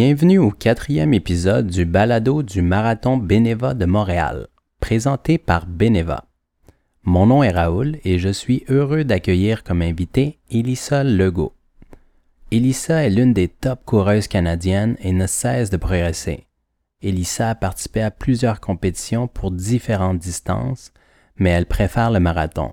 Bienvenue au quatrième épisode du balado du Marathon Beneva de Montréal, présenté par Beneva. Mon nom est Raoul et je suis heureux d'accueillir comme invité Elissa Legault. Elissa est l'une des top coureuses canadiennes et ne cesse de progresser. Elissa a participé à plusieurs compétitions pour différentes distances, mais elle préfère le marathon.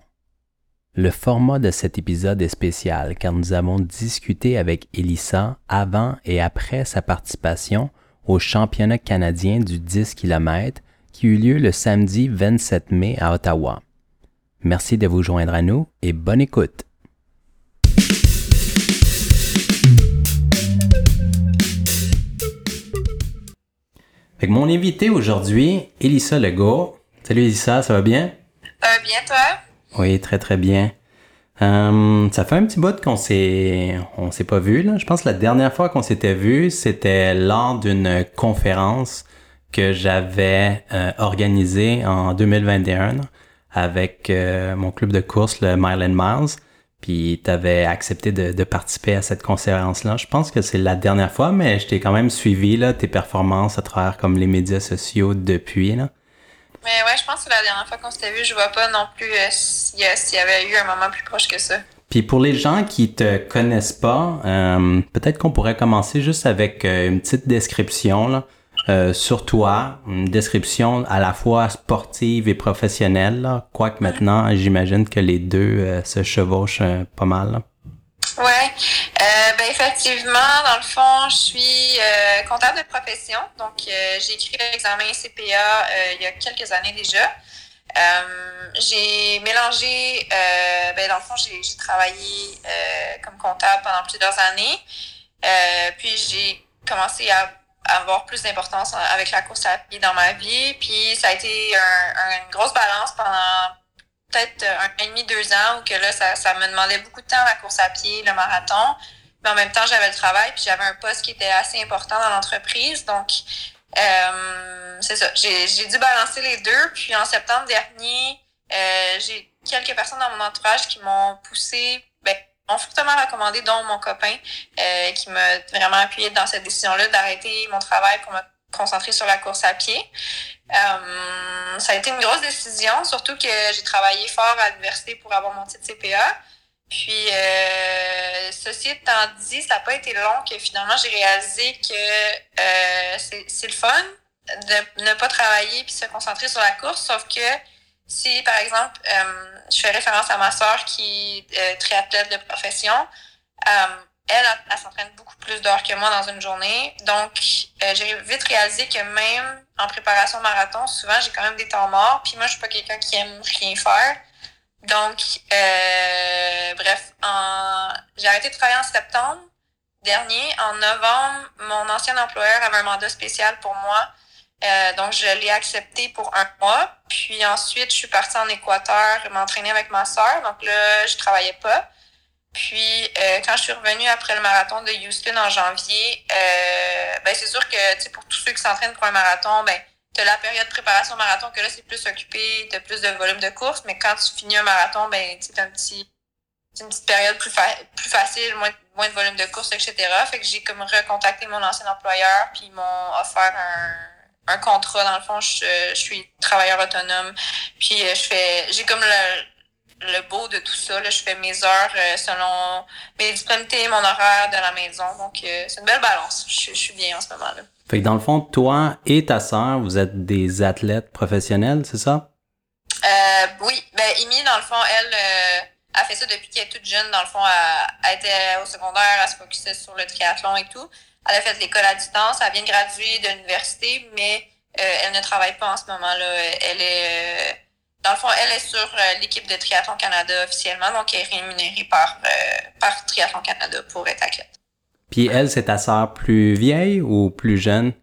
Le format de cet épisode est spécial car nous avons discuté avec Elissa avant et après sa participation au championnat canadien du 10 km qui eut lieu le samedi 27 mai à Ottawa. Merci de vous joindre à nous et bonne écoute. Avec mon invité aujourd'hui, Elissa Legault. Salut Elissa, ça va bien? Bien toi? Oui, très très bien. Euh, ça fait un petit bout qu'on s'est on s'est pas vu là. Je pense que la dernière fois qu'on s'était vu, c'était lors d'une conférence que j'avais euh, organisée en 2021 avec euh, mon club de course, le Mile and Miles. Puis tu avais accepté de, de, participer à cette conférence-là. Je pense que c'est la dernière fois, mais je t'ai quand même suivi là, tes performances à travers comme les médias sociaux depuis. Là. Mais ouais, je pense que la dernière fois qu'on s'était vu, je vois pas non plus euh, s'il y, avait eu un moment plus proche que ça. Puis pour les gens qui te connaissent pas, euh, peut-être qu'on pourrait commencer juste avec euh, une petite description là, euh, sur toi, une description à la fois sportive et professionnelle. Là, quoique maintenant, j'imagine que les deux euh, se chevauchent pas mal. Là. Ouais, euh, ben effectivement, dans le fond, je suis euh, comptable de profession, donc euh, j'ai écrit l'examen CPA il y a quelques années déjà. Euh, j'ai mélangé, ben dans le fond, j'ai travaillé comme comptable pendant plusieurs années, puis j'ai commencé à, à avoir plus d'importance avec la course à pied dans ma vie, puis ça a été un, une grosse balance pendant peut-être un an et demi, deux ans, où que là, ça, ça me demandait beaucoup de temps la course à pied, le marathon. Mais en même temps, j'avais le travail, puis j'avais un poste qui était assez important dans l'entreprise. Donc, euh, c'est ça. J'ai dû balancer les deux. Puis en septembre dernier, euh, j'ai quelques personnes dans mon entourage qui m'ont poussé, ben, m'ont fortement recommandé, dont mon copain, euh, qui m'a vraiment appuyé dans cette décision-là d'arrêter mon travail pour me concentrer sur la course à pied. Euh, ça a été une grosse décision, surtout que j'ai travaillé fort à l'université pour avoir mon titre CPA. Puis, euh, ceci étant dit, ça n'a pas été long que finalement j'ai réalisé que euh, c'est le fun de ne pas travailler puis se concentrer sur la course, sauf que si, par exemple, euh, je fais référence à ma soeur qui est euh, triathlète de profession, euh, elle, elle, s'entraîne beaucoup plus d'heures que moi dans une journée. Donc, euh, j'ai vite réalisé que même en préparation marathon, souvent, j'ai quand même des temps morts. Puis moi, je suis pas quelqu'un qui aime rien faire. Donc, euh, bref, en... j'ai arrêté de travailler en septembre dernier. En novembre, mon ancien employeur avait un mandat spécial pour moi. Euh, donc, je l'ai accepté pour un mois. Puis ensuite, je suis partie en Équateur m'entraîner avec ma soeur. Donc là, je travaillais pas. Puis, euh, quand je suis revenue après le marathon de Houston en janvier, euh, ben c'est sûr que, tu sais, pour tous ceux qui s'entraînent pour un marathon, ben, tu as la période de préparation marathon que là, c'est plus occupé, tu as plus de volume de course, mais quand tu finis un marathon, ben, tu un petit, une petite période plus, fa plus facile, moins, moins de volume de course, etc. Fait que j'ai comme recontacté mon ancien employeur, puis ils m'ont offert un, un contrat. Dans le fond, je, je suis travailleur autonome, puis euh, je fais, j'ai comme le, le beau de tout ça. Là, je fais mes heures euh, selon mes disponibilités, mon horaire de la maison. Donc, euh, c'est une belle balance. Je, je, suis bien en ce moment-là. Fait que dans le fond, toi et ta sœur, vous êtes des athlètes professionnels, c'est ça? Euh, oui. Ben, Amy, dans le fond, elle euh, a fait ça depuis qu'elle est toute jeune. Dans le fond, elle, elle était au secondaire, elle se focusait sur le triathlon et tout. Elle a fait l'école à distance. Elle vient de graduer de l'université, mais euh, elle ne travaille pas en ce moment-là. Elle est dans le fond, elle est sur euh, l'équipe de Triathlon Canada officiellement, donc elle est rémunérée par, euh, par Triathlon Canada pour être athlète. Puis elle, c'est ta sœur plus vieille ou plus jeune?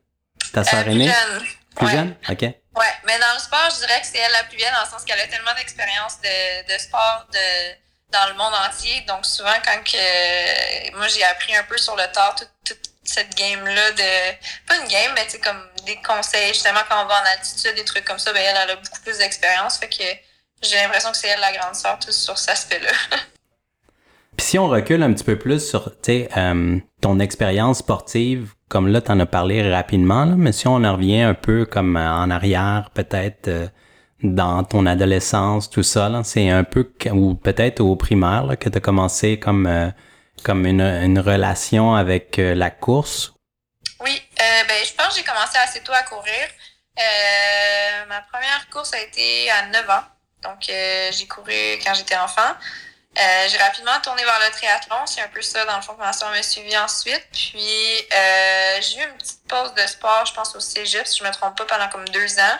Ta sœur euh, aînée? Plus jeune. Plus ouais. jeune? OK. Ouais, mais dans le sport, je dirais que c'est elle la plus vieille dans le sens qu'elle a tellement d'expérience de, de sport de, dans le monde entier. Donc souvent, quand que moi j'ai appris un peu sur le tard toute cette game-là de pas une game, mais tu comme des conseils, justement quand on va en altitude, des trucs comme ça, ben elle, elle a beaucoup plus d'expérience. Fait que j'ai l'impression que c'est elle la grande sœur tout sur cet aspect-là. Puis si on recule un petit peu plus sur euh, ton expérience sportive comme là, tu en as parlé rapidement, là, mais si on en revient un peu comme en arrière, peut-être euh, dans ton adolescence, tout ça, c'est un peu, ou peut-être au primaire, que tu as commencé comme, euh, comme une, une, relation avec euh, la course? Oui, ben, je pense que j'ai commencé assez tôt à courir. ma première course a été à 9 ans. Donc, j'ai couru quand j'étais enfant. Euh, j'ai rapidement tourné vers le triathlon. C'est un peu ça, dans le fond, ma soeur m'a suivi ensuite. Puis, euh, j'ai eu une petite pause de sport, je pense, au cégep, si je me trompe pas, pendant comme deux ans.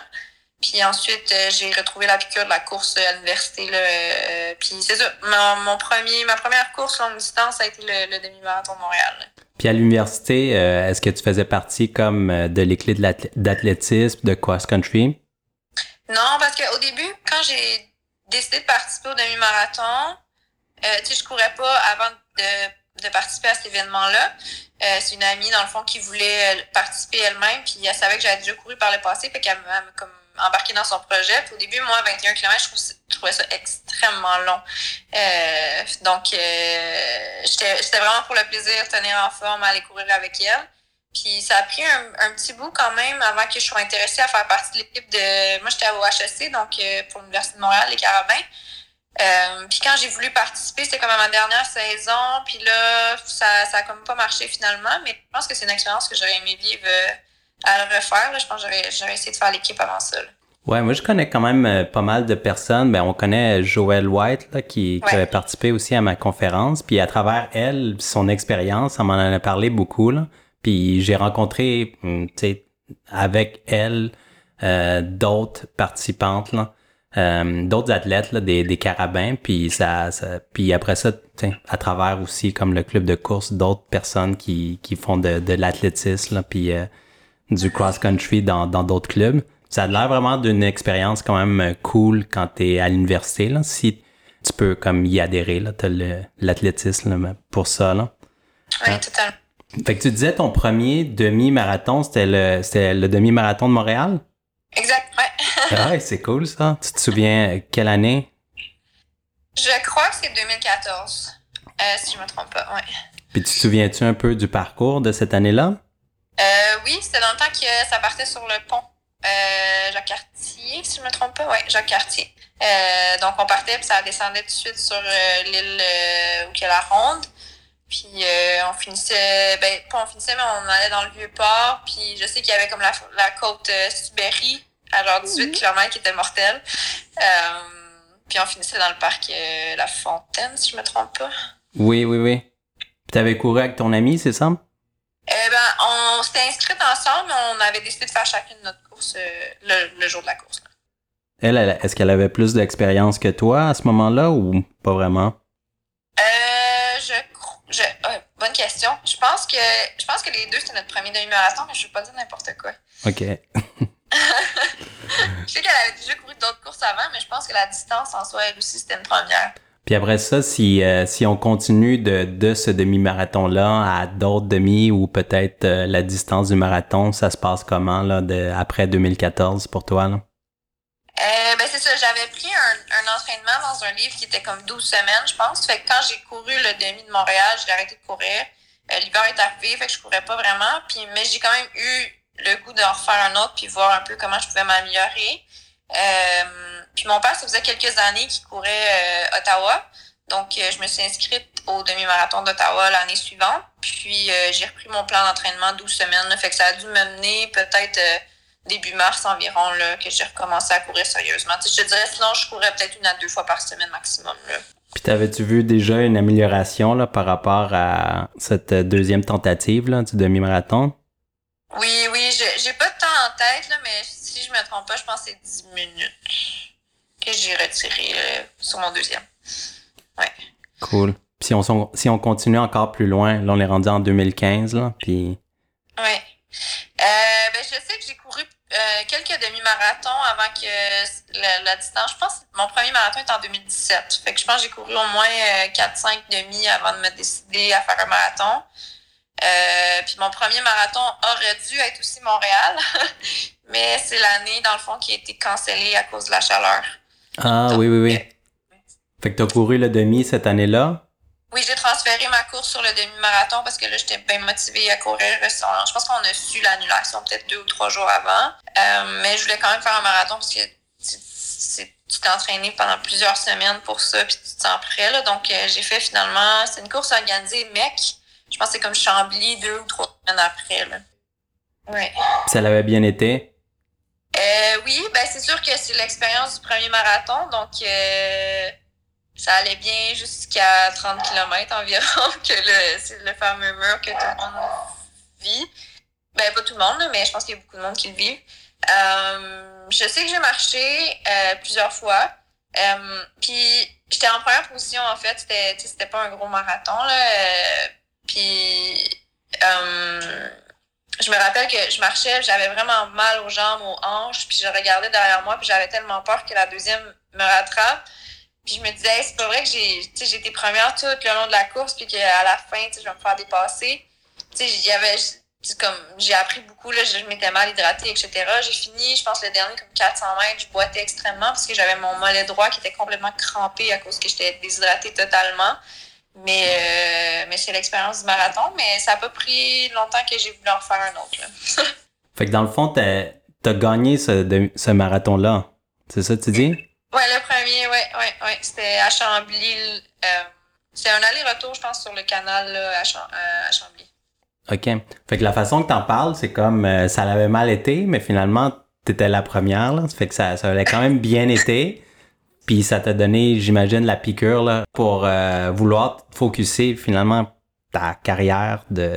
Puis ensuite, euh, j'ai retrouvé la piqûre de la course à l'université. Là, puis c'est ça, mon, premier, ma première course longue distance a été le, demi-marathon de Montréal. Puis à l'université, est-ce que tu faisais partie comme de l'éclat d'athlétisme, de cross-country? Non, parce qu'au début, quand j'ai décidé de participer au demi-marathon, euh, tu sais, je courais pas avant de, de participer à cet événement-là. Euh, c'est une amie, dans le fond, qui voulait euh, participer elle-même, puis elle savait que j'avais déjà couru par le passé, fait qu'elle m'a comme embarqué dans son projet. au début, moi, 21 km, je, trouvais ça extrêmement long. Euh, donc, euh, j'étais vraiment pour le plaisir, de tenir en forme, aller courir avec elle. Puis ça a pris un, un, petit bout quand même avant que je sois intéressée à faire partie de l'équipe de... Moi, j'étais au HEC, donc pour l'Université de Montréal, les Carabins. Euh, puis quand j'ai voulu participer, c'était comme à ma dernière saison. Puis là, ça, ça a comme pas marché finalement. Mais je pense que c'est une expérience que j'aurais aimé vivre euh, à le refaire. Je pense que j'aurais essayé de faire l'équipe avant ça. Ouais, moi je connais quand même euh, pas mal de personnes. Ben, on connaît Joël White là, qui, qui avait participé aussi à ma conférence. Puis à travers elle, son expérience, on m'en a parlé beaucoup. Là. Puis j'ai rencontré, hum, tu sais, avec elle, euh, d'autres participantes. Là. Euh, d'autres athlètes, là, des, des carabins, puis ça, ça puis après ça, à travers aussi comme le club de course, d'autres personnes qui, qui font de, de l'athlétisme, puis euh, du cross-country dans d'autres clubs. Ça a l'air vraiment d'une expérience quand même euh, cool quand tu es à l'université, là, si tu peux comme y adhérer, là, t'as l'athlétisme pour ça, là. Oui, totalement. Fait que tu disais ton premier demi-marathon, c'était le, c'était le demi-marathon de Montréal? Exact, ouais. ah, c'est cool ça. Tu te souviens quelle année? Je crois que c'est 2014, euh, si je me trompe pas, ouais. Puis tu te souviens-tu un peu du parcours de cette année-là? Euh, oui, c'était dans le temps que ça partait sur le pont euh, Jacques Cartier, si je me trompe pas, ouais, Jacques Cartier. Euh, donc on partait puis ça descendait tout de suite sur euh, l'île où il y a la ronde. Puis on finissait, ben pas on finissait, mais on allait dans le vieux port. Puis je sais qu'il y avait comme la, la côte Sibérie à genre 18 km qui était mortel. Euh, puis on finissait dans le parc euh, La Fontaine, si je me trompe pas. Oui, oui, oui. Tu avais couru avec ton ami, c'est ça? Eh ben, on s'était inscrits ensemble, mais on avait décidé de faire chacune notre course euh, le, jour de la course. Elle, est-ce qu'elle avait plus d'expérience que toi à ce moment-là ou pas vraiment? Euh, je, je bonne question. Je pense que je pense que les deux c'était notre premier demi-marathon, mais je ne vais pas dire n'importe quoi. OK. je sais qu'elle avait déjà couru d'autres courses avant, mais je pense que la distance en soi, elle aussi, c'était une première. Puis après ça, si, euh, si on continue de, de ce demi-marathon-là à d'autres demi ou peut-être euh, la distance du marathon, ça se passe comment là, de, après 2014 pour toi? Là? Euh, ben c'est ça, j'avais pris un, un, entraînement dans un livre qui était comme 12 semaines, je pense. Fait que quand j'ai couru le demi de Montréal, j'ai arrêté de courir. L'hiver est arrivé, fait que je courais pas vraiment. Puis, mais j'ai quand même eu le goût d'en refaire un autre puis voir un peu comment je pouvais m'améliorer. Euh, puis mon père, ça faisait quelques années qu'il courait euh, Ottawa. Donc, euh, je me suis inscrite au demi-marathon d'Ottawa l'année suivante. Puis, j'ai repris mon plan d'entraînement 12 semaines. Là, fait que ça a dû me mener peut-être début mars environ là, que j'ai recommencé à courir sérieusement. je te dirais, sinon, je courais peut-être une à deux fois par semaine maximum. Là. Puis, t'avais-tu vu déjà une amélioration là, par rapport à cette deuxième tentative là, du demi-marathon? Oui, oui, j'ai pas de temps en tête, là, mais si je me trompe pas, je pense que c'est 10 minutes que j'ai retiré euh, sur mon deuxième. Ouais. Cool. Puis si on, si on continue encore plus loin, là, on est rendu en 2015, là, puis... Oui. Euh, ben, je sais que j'ai couru euh, quelques demi-marathons avant que la, distance. Je pense que mon premier marathon est en 2017. Fait que je pense que j'ai couru au moins 4-5 demi avant de me décider à faire un marathon. Euh, puis mon premier marathon aurait dû être aussi Montréal, mais c'est l'année, dans le fond, qui a été cancellée à cause de la chaleur. Ah oui, oui, oui. Fait que tu as couru le demi cette année-là? Oui, j'ai transféré ma course sur le demi-marathon parce que là, j'étais bien motivée à courir. Je pense qu'on a su l'annulation peut-être deux ou trois jours avant. Euh, mais je voulais quand même faire un marathon parce que tu t'es entraîné pendant plusieurs semaines pour ça, puis tu te sens prêt. Là. Donc, euh, j'ai fait finalement, c'est une course organisée mec. Je pense que c'est comme Chambly deux ou trois semaines après. Là. Ouais. Ça l'avait bien été? Euh, oui, ben c'est sûr que c'est l'expérience du premier marathon, donc euh, ça allait bien jusqu'à 30 km environ, que c'est le fameux mur que tout le monde vit. Ben pas tout le monde, mais je pense qu'il y a beaucoup de monde qui le vit. Euh, je sais que j'ai marché euh, plusieurs fois. Euh, puis j'étais en première position en fait. C'était c'était pas un gros marathon là. Euh, puis je me rappelle que je marchais, j'avais vraiment mal aux jambes, aux hanches, puis je regardais derrière moi, puis j'avais tellement peur que la deuxième me rattrape. Puis je me disais, c'est pas vrai que j'ai été première tout le long de la course, puis qu'à la fin, je vais me faire dépasser. Tu sais, avait comme j'ai appris beaucoup là je, m'étais mal hydratée etc j'ai fini je pense le dernier comme 400 mètres je boitais extrêmement parce que j'avais mon mollet droit qui était complètement crampé à cause que j'étais déshydratée totalement mais euh, mais c'est l'expérience du marathon mais ça a pas pris longtemps que j'ai voulu en faire un autre là. fait que dans le fond t'as as gagné ce, ce marathon là c'est ça que tu dis? Ouais le premier ouais ouais ouais c'était à Chambly euh, c'est un aller-retour je pense sur le canal là, à, euh, à Chambly OK. Fait que la façon que t'en parles, c'est comme euh, ça l'avait mal été, mais finalement, t'étais la première. Là. Fait que ça, ça avait quand même bien été. Puis ça t'a donné, j'imagine, la piqûre là, pour euh, vouloir focuser finalement ta carrière de,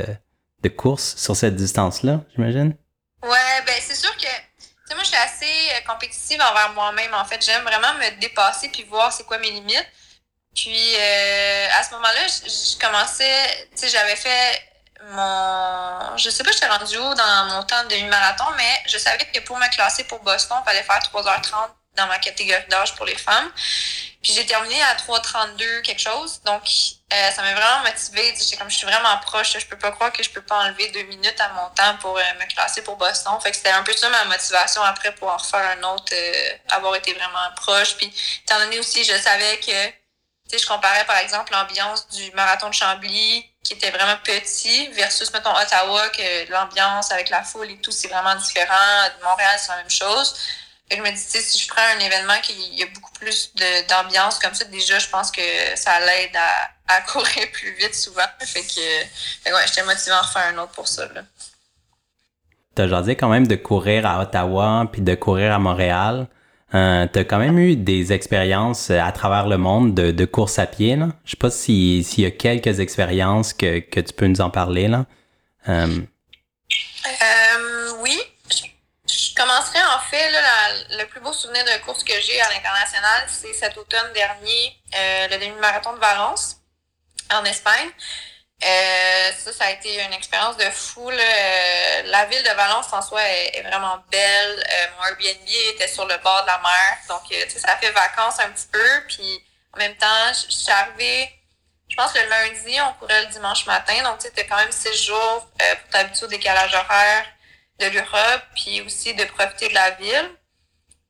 de course sur cette distance-là, j'imagine? Ouais, ben c'est sûr que tu sais, moi je suis assez euh, compétitive envers moi-même. En fait, j'aime vraiment me dépasser puis voir c'est quoi mes limites. Puis à ce moment-là, je, je commençais, tu sais, j'avais fait mon. Je sais pas, j'étais rendu où dans mon temps de demi-marathon, mais je savais que pour me classer pour Boston, il fallait faire 3h30 dans ma catégorie d'âge pour les femmes. Puis j'ai terminé à 3h32 quelque chose. Donc, euh, ça m'a vraiment motivée. J'étais comme, je suis vraiment proche. Je peux pas croire que je peux pas enlever deux minutes à mon temps pour euh, me classer pour Boston. Fait que c'était un peu ça ma motivation après pour en refaire un autre, euh, avoir été vraiment proche. Puis, étant donné aussi, je savais que, tu sais, je comparais par exemple l'ambiance du marathon de Chambly qui était vraiment petit versus, mettons, Ottawa, que l'ambiance avec la foule et tout, c'est vraiment différent. Montréal, c'est la même chose. Et je me dis, si je prends un événement qui y a beaucoup plus d'ambiance comme ça, déjà, je pense que ça l'aide à, à, courir plus vite souvent. Fait que, fait ouais, j'étais motivée à en faire un autre pour ça. T'as jasé quand même de courir à Ottawa puis de courir à Montréal. Euh, tu as quand même eu des expériences à travers le monde de, de course à pied. Là. Je sais pas s'il y a quelques expériences que, que tu peux nous en parler. Là. Euh... Euh, oui. Je commencerai en fait, là, le plus beau souvenir de course que j'ai à l'international, c'est cet automne dernier, euh, le demi-marathon de Valence, en Espagne. Euh, ça, ça a été une expérience de fou. Euh, la ville de Valence en soi est, vraiment belle. Euh, mon Airbnb était sur le bord de la mer. Donc, ça fait vacances un petit peu. Puis, en même temps, je suis arrivée, je pense le lundi, on courait le dimanche matin. Donc, tu sais, quand même six jours pour t'habituer au décalage horaire de l'Europe. Puis aussi de profiter de la ville.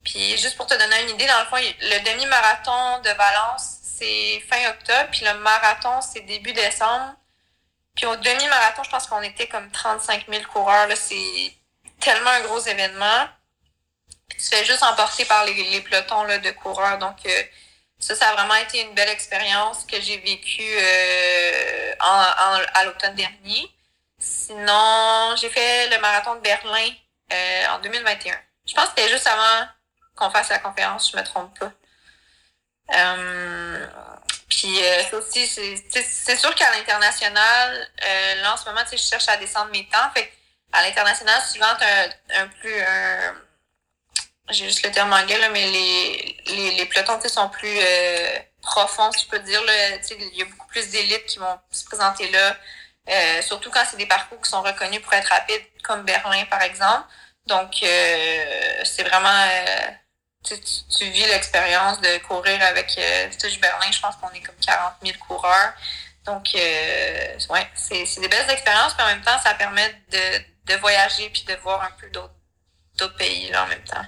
Puis, juste pour te donner une idée, dans le fond, le demi-marathon de Valence, c'est fin octobre. Puis le marathon, c'est début décembre. Puis au demi-marathon, je pense qu'on était comme 35 000 coureurs. C'est tellement un gros événement. tu fais juste emporter par les, pelotons là, de coureurs. Donc, euh, ça, ça a vraiment été une belle expérience que j'ai vécue euh, en, à l'automne dernier. Sinon, j'ai fait le marathon de Berlin euh, en 2021. Je pense que c'était juste avant qu'on fasse la conférence, je me trompe pas. Euh, puis euh, aussi, c'est sûr qu'à l'international, euh, là en ce moment, je cherche à descendre mes temps. Fait à l'international, souvent, un, un plus un, j'ai juste le terme anglais, là, mais les, les, les pelotons sont plus euh, profonds, si je peux dire. Il y a beaucoup plus d'élites qui vont se présenter là. Euh, surtout quand c'est des parcours qui sont reconnus pour être rapides, comme Berlin, par exemple. Donc, euh, c'est vraiment tu, vis l'expérience de courir avec euh, Berlin, je pense qu'on est comme 40 000 coureurs. Donc, euh, ouais, c'est des belles expériences, mais en même temps, ça permet de, de voyager puis de voir un peu d'autres pays là, en même temps.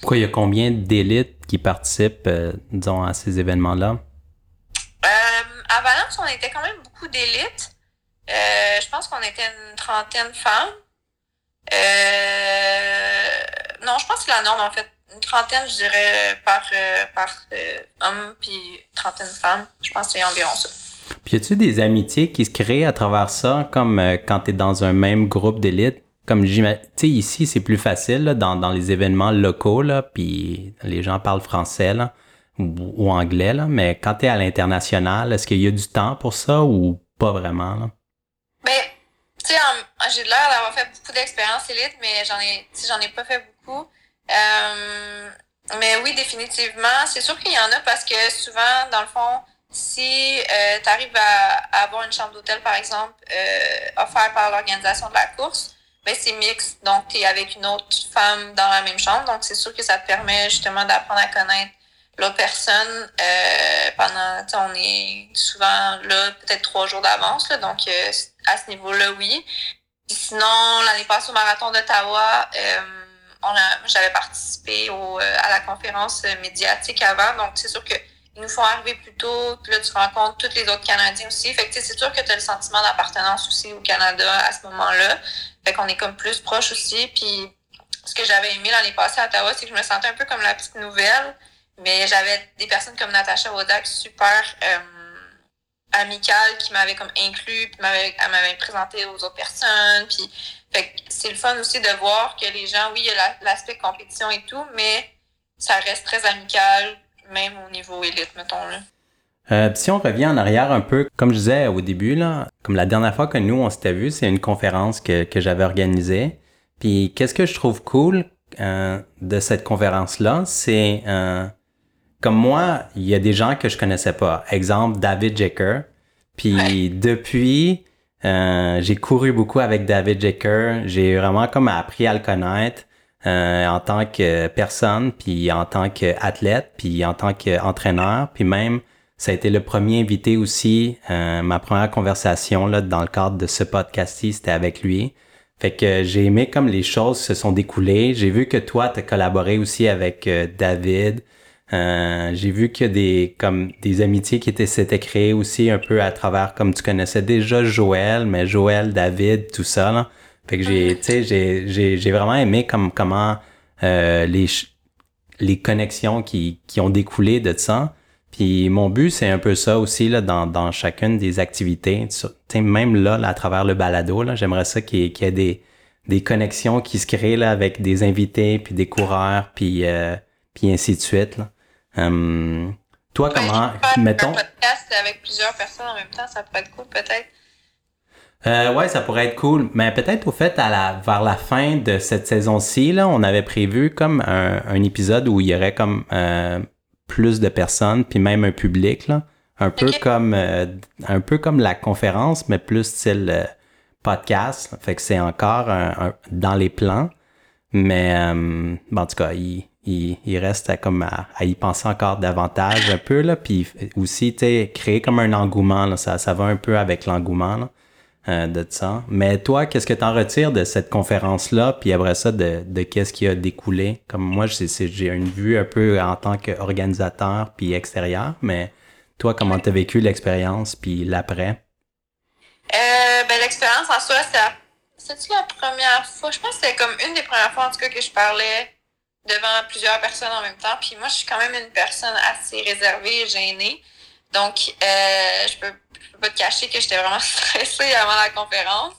Pourquoi il y a combien d'élites qui participent, euh, disons, à ces événements-là? Euh, à Valence, on était quand même beaucoup d'élites. Euh, je pense qu'on était une trentaine de femmes. Euh, non, je pense que c'est la norme, en fait. Une trentaine, je dirais, par, euh, par euh, homme, puis trentaine de femmes. Je pense que c'est environ ça. Puis, y a-tu des amitiés qui se créent à travers ça, comme euh, quand tu es dans un même groupe d'élite? Comme sais, ici, c'est plus facile, là, dans, dans les événements locaux, là, puis les gens parlent français, là, ou, ou anglais, là, mais quand tu es à l'international, est-ce qu'il y a du temps pour ça ou pas vraiment, là? Ben, tu sais, j'ai l'air d'avoir fait beaucoup d'expériences élites, mais j'en ai, j'en ai pas fait beaucoup. Euh, mais oui, définitivement. C'est sûr qu'il y en a parce que souvent, dans le fond, si euh, tu arrives à, avoir une chambre d'hôtel, par exemple, euh, offerte par l'organisation de la course, ben c'est mixte. Donc, tu es avec une autre femme dans la même chambre. Donc, c'est sûr que ça te permet justement d'apprendre à connaître l'autre personne euh, pendant, on est souvent là peut-être trois jours d'avance. Donc, euh, à ce niveau-là, oui. sinon, l'année passée au Marathon d'Ottawa, euh, j'avais participé au, euh, à la conférence médiatique avant. Donc, c'est sûr que ils nous font arriver plus tôt, puis là, tu rencontres tous les autres Canadiens aussi. Fait que c'est sûr que tu as le sentiment d'appartenance aussi au Canada à ce moment-là. Fait qu'on est comme plus proche aussi. Puis ce que j'avais aimé l'année passée à Ottawa, c'est que je me sentais un peu comme la petite nouvelle. Mais j'avais des personnes comme Natacha Wodak super euh, amicales qui m'avaient comme inclus, puis elle m'avait présenté aux autres personnes. Puis fait c'est le fun aussi de voir que les gens, oui, il y a l'aspect compétition et tout, mais ça reste très amical même au niveau élite, mettons. Là. Euh, si on revient en arrière un peu, comme je disais au début, là, comme la dernière fois que nous, on s'était vu, c'est une conférence que, que j'avais organisée. Puis qu'est-ce que je trouve cool euh, de cette conférence-là, c'est euh, comme moi, il y a des gens que je connaissais pas. Exemple, David Jecker. Puis depuis, euh, j'ai couru beaucoup avec David Jecker. J'ai vraiment comme appris à le connaître. Euh, en tant que personne, puis en tant qu'athlète, puis en tant qu'entraîneur, puis même ça a été le premier invité aussi. Euh, ma première conversation là dans le cadre de ce podcast-ci, c'était avec lui. Fait que j'ai aimé comme les choses se sont découlées. J'ai vu que toi, tu as collaboré aussi avec euh, j'ai vu que des comme des amitiés qui étaient s'étaient créées aussi un peu à travers comme tu connaissais déjà Joël, mais Joël, David, tout ça. Là. Fait que j'ai, tu sais, j'ai, j'ai, j'ai vraiment aimé comme comment euh, les les connexions qui, qui ont découlé de ça. Puis mon but, c'est un peu ça aussi là, dans, dans chacune des activités. Tu même là, à travers le balado, là, j'aimerais ça qu'il y, ait, qu'il y ait des, des connexions qui se créent là, avec des invités, puis des coureurs, puis, euh, puis ainsi de suite. Là. Hum, toi, comment, mettons... Un podcast avec plusieurs personnes en même temps, ça pourrait être cool peut-être. Euh, ouais, ça pourrait être cool. Mais peut-être au fait, à la, vers la fin de cette saison-ci, là, on avait prévu comme un, un, épisode où il y aurait comme euh, plus de personnes, puis même un public, là. Un peu comme euh, un peu comme la conférence, mais plus style euh, podcast. Fait que c'est encore un, dans les plans. Mais euh, bon, en tout cas, il, il, reste à, comme à, y penser encore davantage un peu là. Puis aussi, tu créer comme un engouement. Là, ça, ça va un peu avec l'engouement. Là. Euh, de ça. Mais toi, qu'est-ce que tu en retires de cette conférence-là, puis après ça, de, de qu'est-ce qui a découlé? Comme moi, j'ai une vue un peu en tant qu'organisateur puis extérieur, mais toi, comment tu as vécu l'expérience puis l'après? Euh, ben, l'expérience en soi, c'est la première fois? Je pense que c'était comme une des premières fois, en tout cas, que je parlais devant plusieurs personnes en même temps. Puis moi, je suis quand même une personne assez réservée et gênée. Donc, euh, je peux peux pas te cacher que j'étais vraiment stressée avant la conférence.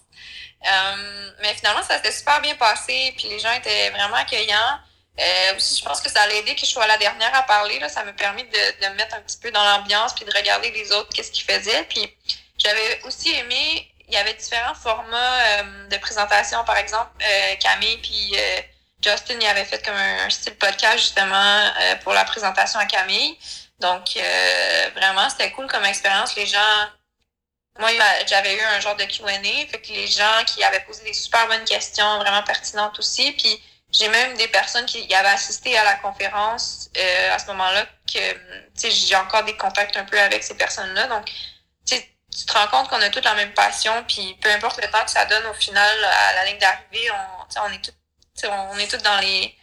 Euh, mais finalement, ça s'était super bien passé, puis les gens étaient vraiment accueillants. Euh, aussi, je pense que ça a aidé que je sois la dernière à parler. Là. Ça m'a permis de, de me mettre un petit peu dans l'ambiance, puis de regarder les autres, qu'est-ce qu'ils faisaient. Puis j'avais aussi aimé, il y avait différents formats euh, de présentation. Par exemple, euh, Camille puis euh, Justin, il avait fait comme un, style podcast justement pour la présentation à Camille. Donc, vraiment, c'était cool comme expérience. Les gens moi, j'avais eu un genre de Q&A, fait que les gens qui avaient posé des super bonnes questions, vraiment pertinentes aussi, puis j'ai même des personnes qui avaient assisté à la conférence euh, à ce moment-là que, j'ai encore des contacts un peu avec ces personnes-là, donc, tu te rends compte qu'on a toutes la même passion, puis peu importe le temps que ça donne au final à la ligne d'arrivée, on, on est tous, on est tous dans les,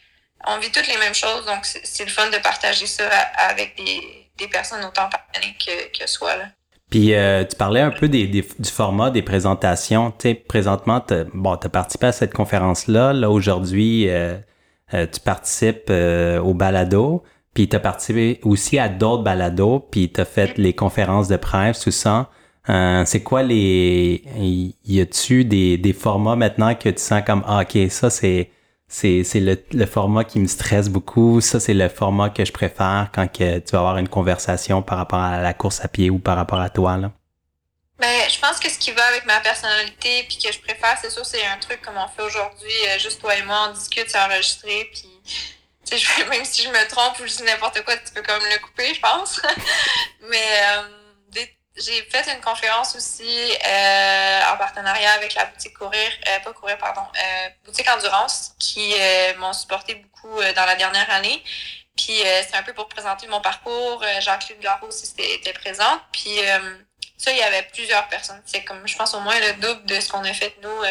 on vit toutes les mêmes choses, donc c'est le fun de partager ça avec des, des personnes autant passionnées que, que soi là. Puis euh, tu parlais un peu des, du format des présentations. Tu sais, présentement, t'as, bon, tu as participé à cette conférence-là. Là, aujourd'hui, euh, euh, tu participes au balado. Puis tu as participé aussi à d'autres balados. Puis tu as fait les conférences de presse, tout ça. c'est quoi les... Y a-tu des, des formats maintenant que tu sens comme, ah, OK, ça, c'est c'est, le, le, format qui me stresse beaucoup. Ça, c'est le format que je préfère quand que tu vas avoir une conversation par rapport à la course à pied ou par rapport à toi. Là. Ben, je pense que ce qui va avec ma personnalité puis que je préfère, c'est sûr, c'est un truc comme on fait aujourd'hui, euh, juste toi et moi, on discute, c'est enregistré, puis même si je me trompe ou je dis n'importe quoi, tu peux comme le couper, je pense. Mais euh, j'ai fait une conférence aussi euh, en partenariat avec la boutique Courir, euh, pas Courir, pardon, euh, boutique Endurance, qui m'ont supporté beaucoup dans la dernière année. Puis c'est un peu pour présenter mon parcours. Jacqueline Garot aussi était présente. Puis ça, il y avait plusieurs personnes. C'est comme, je pense, au moins le double de ce qu'on a fait, nous,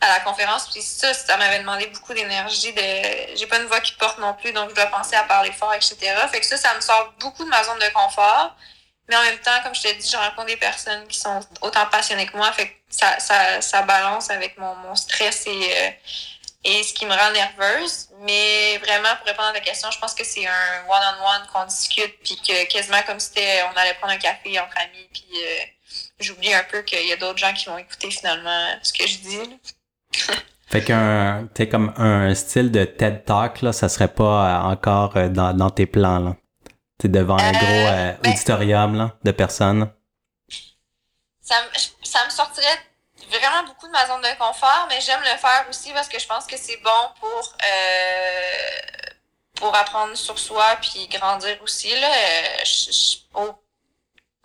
à la conférence. Puis ça, ça m'avait demandé beaucoup d'énergie. De... J'ai pas une voix qui porte non plus, donc je dois penser à parler fort, etc. Fait que ça, ça me sort beaucoup de ma zone de confort. Mais en même temps, comme je te dis, je rencontre des personnes qui sont autant passionnées que moi. Fait que ça, ça, ça balance avec mon, mon stress et, euh, et ce qui me rend nerveuse. Mais vraiment, pour répondre à la question, je pense que c'est un one-on-one qu'on discute, puis que quasiment comme si on allait prendre un café entre amis, puis euh, j'oublie un peu qu'il y a d'autres gens qui vont écouter finalement ce que je dis. fait qu'un, t'es comme un style de TED Talk, là, ça serait pas encore euh, dans, dans tes plans, là devant un gros euh, euh, ben, auditorium là, de personnes. Ça, ça me sortirait vraiment beaucoup de ma zone de confort, mais j'aime le faire aussi parce que je pense que c'est bon pour euh, pour apprendre sur soi puis grandir aussi là.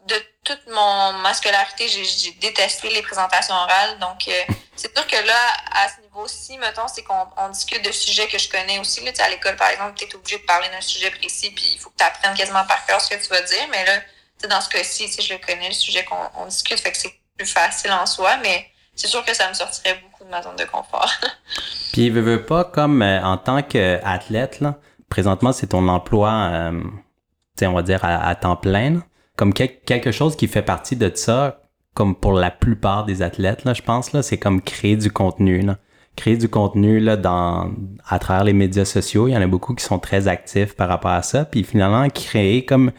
De toute mon ma scolarité, j'ai détesté les présentations orales, donc c'est sûr que là à ce niveau-ci, mettons, c'est qu'on discute de sujets que je connais aussi là. à l'école par exemple, tu es obligé de parler d'un sujet précis puis il faut que tu apprennes quasiment par cœur ce que tu vas dire, mais là dans ce cas-ci, je le connais, le sujet qu'on discute, fait que c'est plus facile en soi, mais c'est sûr que ça me sortirait beaucoup de ma zone de confort. Puis, veux, veux pas, comme euh, en tant qu'athlète, là, présentement, c'est ton emploi, euh, on va dire, à, temps plein, comme quelque chose qui fait partie de ça, comme pour la plupart des athlètes, là, je pense, là, c'est comme créer du contenu, là. Créer du contenu, là, dans, à travers les médias sociaux. Il y en a beaucoup qui sont très actifs par rapport à ça. Puis finalement, créer comme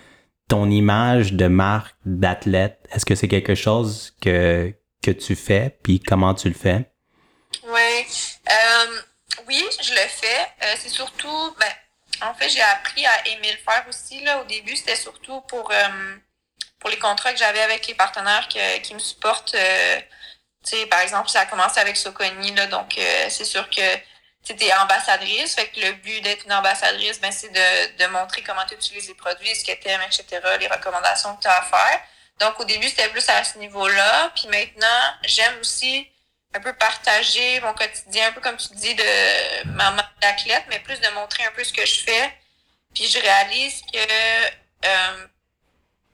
ton image de marque d'athlète, est-ce que c'est quelque chose que, que tu fais, puis comment tu le fais? Oui, euh, oui, je le fais. Euh, c'est surtout, ben, en fait, j'ai appris à aimer le faire aussi. Là. Au début, c'était surtout pour, euh, pour les contrats que j'avais avec les partenaires qui me supportent. par exemple, ça a commencé avec Soconi, là, donc c'est sûr que tu ambassadrice. Fait que le but d'être une ambassadrice, ben, c'est de, de montrer comment tu utilises les produits, ce que tu aimes, etc., les recommandations que tu as à faire. Donc, au début, c'était plus à ce niveau-là. Puis maintenant, j'aime aussi un peu partager mon quotidien, un peu comme tu dis, de ma d'athlète, mais plus de montrer un peu ce que je fais. Puis je réalise que euh,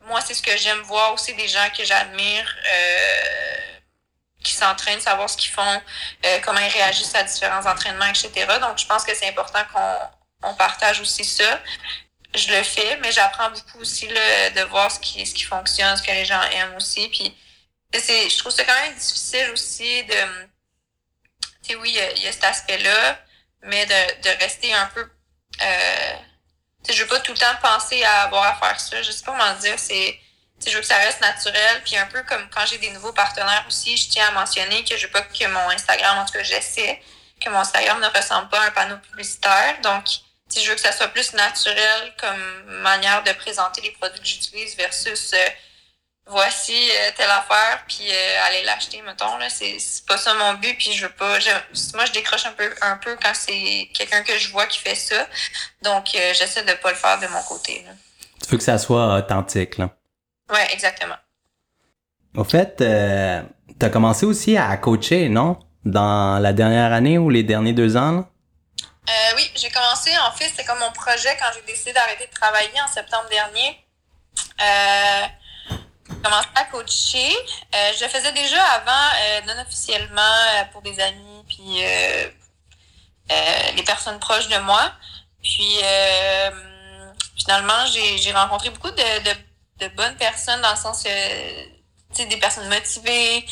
moi, c'est ce que j'aime voir aussi des gens que j'admire euh, qui s'entraînent, savoir ce qu'ils font, euh, comment ils réagissent à différents entraînements, etc. Donc, je pense que c'est important qu'on on partage aussi ça je le fais, mais j'apprends beaucoup aussi là, de voir ce qui, ce qui fonctionne, ce que les gens aiment aussi. Puis c'est, je trouve ça quand même difficile aussi de. Tu sais, oui, il y, a cet aspect-là, mais de, de rester un peu. Euh, je veux pas tout le temps penser à avoir à faire ça. Je sais pas comment dire. C'est. Je veux que ça reste naturel. Puis un peu comme quand j'ai des nouveaux partenaires aussi, je tiens à mentionner que je veux pas que mon Instagram, en tout cas, j'essaie que mon Instagram ne ressemble pas à un panneau publicitaire. Donc, je veux que ça soit plus naturel comme manière de présenter les produits que j'utilise versus euh, voici euh, telle affaire puis euh, aller l'acheter mettons là c'est pas ça mon but puis je veux pas moi je décroche un peu un peu quand c'est quelqu'un que je vois qui fait ça donc j'essaie de pas le faire de mon côté là. tu veux que ça soit authentique là? Ouais exactement au fait tu as commencé aussi à coacher non? Dans la dernière année ou les derniers deux ans là? Euh, oui, j'ai commencé, en fait, c'était comme mon projet quand j'ai décidé d'arrêter de travailler en septembre dernier. Euh, commencé à coacher. Euh, je faisais déjà avant, euh, non officiellement, euh, pour des amis, puis les personnes proches de moi. Puis finalement, j'ai rencontré beaucoup de, de, de bonnes personnes dans le sens que des personnes motivées,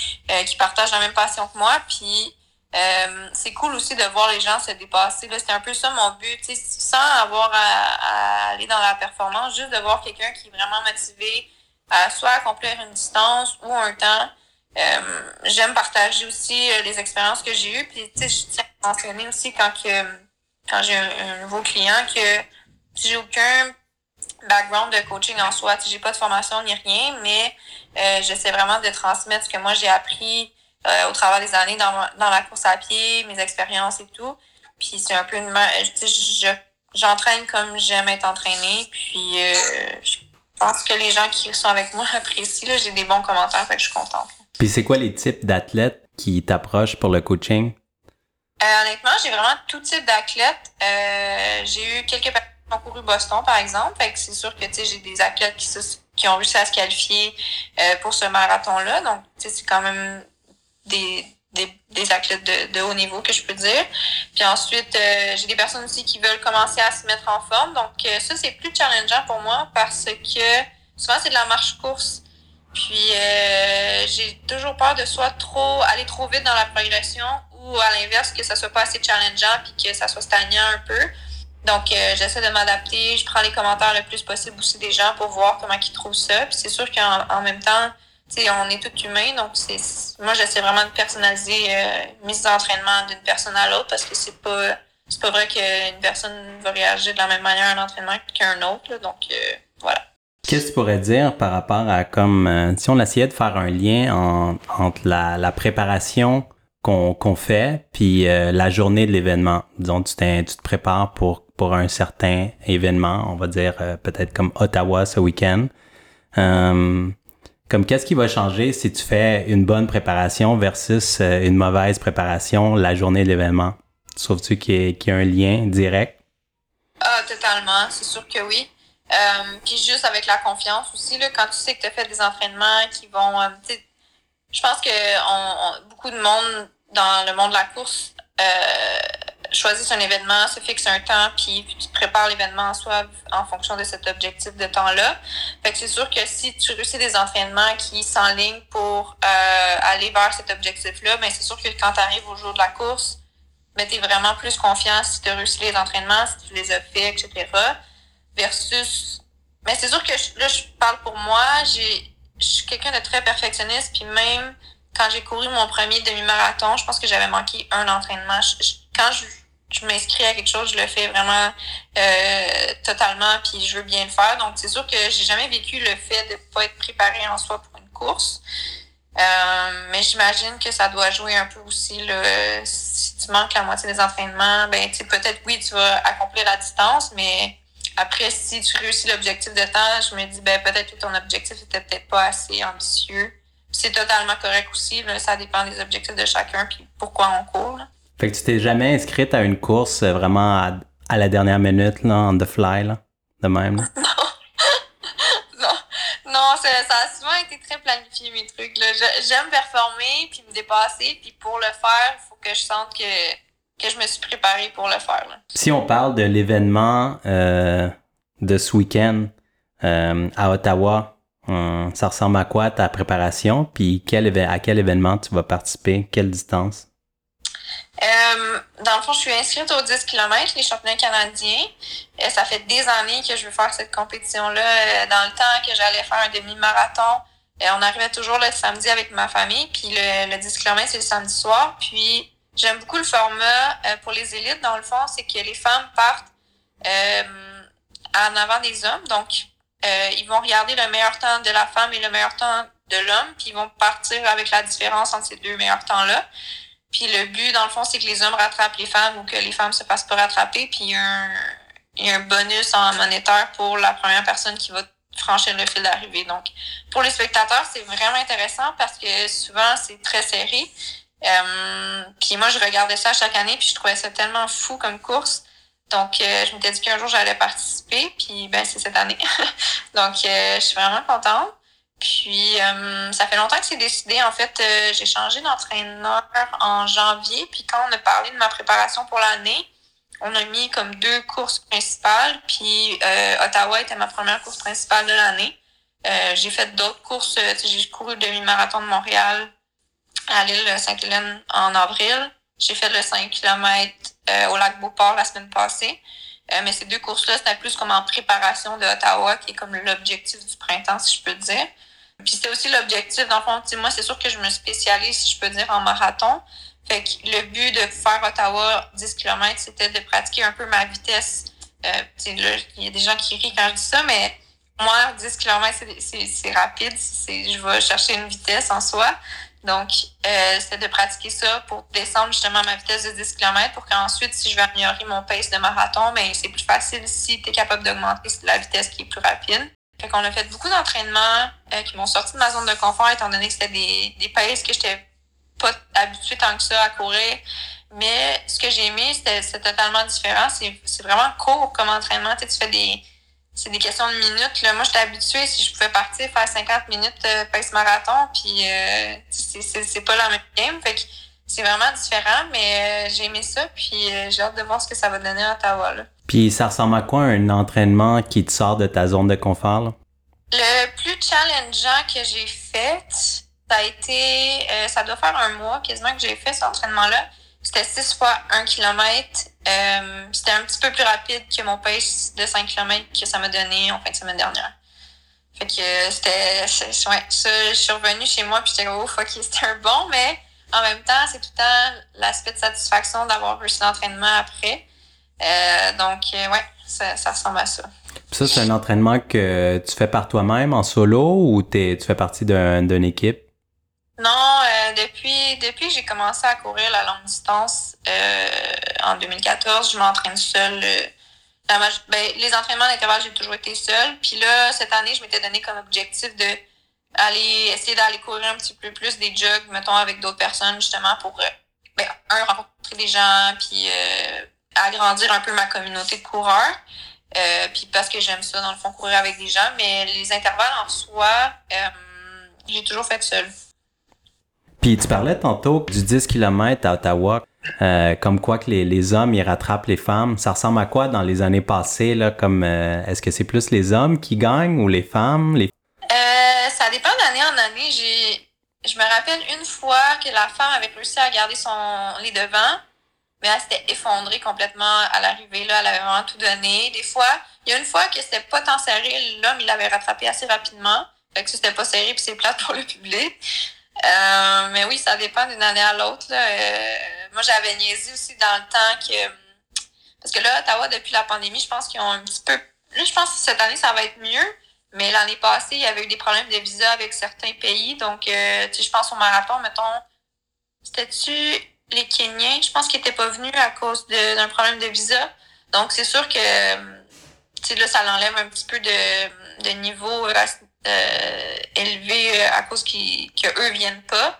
qui partagent la même passion que moi. Puis euh, c'est cool aussi de voir les gens se dépasser. C'était un peu ça mon but, sans avoir à, aller dans la performance, juste de voir quelqu'un qui est vraiment motivé à soit accomplir une distance ou un temps. Euh, j'aime partager aussi euh, les expériences que j'ai eues. Puis, je tiens à mentionner aussi quand que quand j'ai un, nouveau client que j'ai aucun background de coaching en soi. J'ai pas de formation ni rien, mais j'essaie vraiment de transmettre ce que moi j'ai appris euh, au travers des années dans, dans la course à pied, mes expériences et tout. Puis c'est un peu une je j'entraîne comme j'aime être entraînée. Puis euh, pense que les gens qui sont avec moi apprécient. J'ai des bons commentaires, fait que je suis contente. Puis c'est quoi les types d'athlètes qui t'approchent pour le coaching? Euh, honnêtement, j'ai vraiment tout type d'athlètes. Euh, j'ai eu quelques personnes qui ont couru Boston, par exemple. Fait que c'est sûr que j'ai des athlètes qui, qui ont réussi à se qualifier euh, pour ce marathon-là. Donc, c'est quand même des, des, des athlètes de, de, haut niveau que je peux dire. Puis ensuite, euh, j'ai des personnes aussi qui veulent commencer à se mettre en forme. Donc euh, ça, c'est plus challengeant pour moi parce que souvent, c'est de la marche-course. Puis euh, j'ai toujours peur de soit trop aller trop vite dans la progression ou à l'inverse que ça soit pas assez challengeant puis que ça soit stagnant un peu. Donc j'essaie de m'adapter, je prends les commentaires le plus possible aussi des gens pour voir comment ils trouvent ça. Puis c'est sûr qu'en en même temps, on est tout humain, donc c'est moi j'essaie vraiment de personnaliser euh, mes entraînements d'une personne à l'autre parce que c'est pas c'est pas vrai qu'une personne va réagir de la même manière à un entraînement qu'un autre. donc euh, voilà. Qu'est-ce que tu pourrais dire par rapport à comme euh, si on essayait de faire un lien entre la, la préparation qu'on qu'on fait puis la journée de l'événement? Disons tu, tu te prépares pour pour un certain événement, on va dire peut-être comme Ottawa ce week-end. Comme qu'est-ce qui va changer si tu fais une bonne préparation versus euh, une mauvaise préparation la journée de l'événement? Trouves-tu qu'il y, a un lien direct? Ah, totalement. C'est sûr que oui. Euh, puis juste avec la confiance aussi, quand tu sais que tu as fait des entraînements qui vont... Euh, je pense que beaucoup de monde dans le monde de la course choisissent un événement, se fixe un temps, puis tu prépares l'événement en soi en fonction de cet objectif de temps-là. Fait que c'est sûr que si tu réussis des entraînements qui s'enlignent pour euh, aller vers cet objectif-là, ben c'est sûr que quand tu arrives au jour de la course, ben tu vraiment plus confiant si tu as réussi les entraînements, si tu les as faits, etc. Versus... Mais c'est sûr que là, je parle pour moi, j'ai je suis quelqu'un de très perfectionniste, puis même quand j'ai couru mon premier demi-marathon, je pense que j'avais manqué un entraînement. quand je je m'inscris à quelque chose, je le fais vraiment euh, totalement, puis je veux bien le faire. Donc, c'est sûr que j'ai jamais vécu le fait de pas être préparé en soi pour une course. Euh, mais j'imagine que ça doit jouer un peu aussi. Là, si tu manques la moitié des entraînements, ben peut-être oui, tu vas accomplir la distance, mais après, si tu réussis l'objectif de temps, je me dis ben peut-être que ton objectif était peut-être pas assez ambitieux. C'est totalement correct aussi. Là, ça dépend des objectifs de chacun puis pourquoi on court. Fait que tu t'es jamais inscrite à une course euh, vraiment à, la dernière minute, là, on the fly, là, de même, là? Non. non. ça, a souvent été très planifié, mes trucs, là. J'aime performer, puis me dépasser, puis pour le faire, il faut que je sente que, que je me suis préparée pour le faire, là. Si on parle de l'événement euh, de ce week-end euh, à Ottawa, ça ressemble à quoi ta préparation? Puis quel, à quel événement tu vas participer? Quelle distance? Euh, dans le fond, je suis inscrite aux 10 km, les championnats canadiens. Et ça fait des années que je veux faire cette compétition-là. Euh, dans le temps que j'allais faire un demi-marathon, euh, on arrivait toujours le samedi avec ma famille. Puis le, 10 km, c'est le samedi soir. Puis j'aime beaucoup le format pour les élites. Dans le fond, c'est que les femmes partent en avant des hommes. Donc, ils vont regarder le meilleur temps de la femme et le meilleur temps de l'homme. Puis ils vont partir avec la différence entre ces deux meilleurs temps-là. Puis le but, dans le fond, c'est que les hommes rattrapent les femmes ou que les femmes se fassent pas rattraper. Puis il y a un, y a un bonus en monétaire pour la première personne qui va franchir le fil d'arrivée. Donc, pour les spectateurs, c'est vraiment intéressant parce que souvent, c'est très serré. Euh, puis moi, je regardais ça chaque année, puis je trouvais ça tellement fou comme course. Donc, euh, je m'étais dit qu'un jour, j'allais participer, puis ben c'est cette année. Donc, euh, je suis vraiment contente. Puis, euh, ça fait longtemps que c'est décidé. En fait, euh, j'ai changé d'entraîneur en janvier. Puis, quand on a parlé de ma préparation pour l'année, on a mis comme deux courses principales. Puis, euh, Ottawa était ma première course principale de l'année. j'ai fait d'autres courses. j'ai couru le demi-marathon de Montréal à l'île Sainte-Hélène en avril. J'ai fait le 5 km au lac Beauport la semaine passée. mais ces deux courses-là, c'était plus comme en préparation de Ottawa, qui est comme l'objectif du printemps, si je peux dire. Puis c'était aussi l'objectif, dans le fond, moi, c'est sûr que je me spécialise, si je peux dire, en marathon. Fait que le but de faire Ottawa 10 km, c'était de pratiquer un peu ma vitesse. Euh, il y a des gens qui rient quand je dis ça, mais moi, 10 km, c'est rapide. Je vais chercher une vitesse en soi. Donc, euh, c'est de pratiquer ça pour descendre justement ma vitesse de 10 km pour qu'ensuite, si je veux améliorer mon pace de marathon, ben, c'est plus facile si tu es capable d'augmenter la vitesse qui est plus rapide. Fait qu'on a fait beaucoup d'entraînements euh, qui m'ont sorti de ma zone de confort étant donné que c'était des, des paces que j'étais pas habituée tant que ça à courir. Mais ce que j'ai aimé, c'était totalement différent. C'est vraiment court comme entraînement. Tu, sais, tu fais des. C'est des questions de minutes. Là. Moi, j'étais habituée, si je pouvais partir faire 50 minutes de pace marathon, puis euh, c'est pas la même game. Fait que c'est vraiment différent, mais euh, j'ai aimé ça, puis euh, j'ai hâte de voir ce que ça va donner à Ottawa. Là. Puis ça ressemble à quoi un entraînement qui te sort de ta zone de confort? Le plus challengeant que j'ai fait, ça a été, euh, ça doit faire un mois quasiment que j'ai fait cet entraînement-là. C'était 6 fois 1 km. Euh, c'était un petit peu plus rapide que mon pace de 5 km que ça m'a donné en fin de semaine dernière. Fait que c'était, ouais, ça, je suis revenue chez moi puis j'étais oh fuck, c'était un bon, mais en même temps, c'est tout le temps l'aspect de satisfaction d'avoir réussi l'entraînement après. Euh, donc, euh, ouais, ça, ça, ressemble à ça. ça, c'est un entraînement que tu fais par toi-même en solo ou tu fais partie d'une équipe? Non, euh, depuis, depuis que j'ai commencé à courir la longue distance en 2014, je m'entraîne seule. Ben, les entraînements d'intervalle, j'ai toujours été seule. Puis là, cette année, je m'étais donné comme objectif de aller essayer d'aller courir un petit peu plus des jogs, mettons, avec d'autres personnes, justement, pour, ben, un, rencontrer des gens, puis agrandir un peu ma communauté de coureurs. Euh, puis parce que j'aime ça, dans le fond, courir avec des gens. Mais les intervalles en soi, euh, j'ai toujours fait seul. Puis tu parlais tantôt du 10 km à Ottawa, euh, comme quoi que les, les, hommes, ils rattrapent les femmes. Ça ressemble à quoi dans les années passées? Là, comme Est-ce que c'est plus les hommes qui gagnent ou les femmes? Les... ça dépend d'année en année. J'ai, je me rappelle une fois que la femme avait réussi à garder son, les devants mais elle s'était effondrée complètement à l'arrivée. Là, elle avait vraiment tout donné. Des fois, il y a une fois que c'était pas tant serré, l'homme, il l'avait rattrapé assez rapidement. Fait que c'était pas serré puis c'est plate pour le public. Euh, mais oui, ça dépend d'une année à l'autre. Euh, moi, j'avais niaisé aussi dans le temps que... Parce que là, Ottawa, depuis la pandémie, je pense qu'ils ont un petit peu... Là, je pense que cette année, ça va être mieux. Mais l'année passée, il y avait eu des problèmes de visa avec certains pays. Donc, euh, tu sais, je pense au marathon, mettons... C'était-tu les Kenyans, je pense qu'ils n'étaient pas venus à cause d'un problème de visa. Donc, c'est sûr que là, ça l'enlève un petit peu de, de niveau euh, élevé euh, à cause qu'eux ne viennent pas.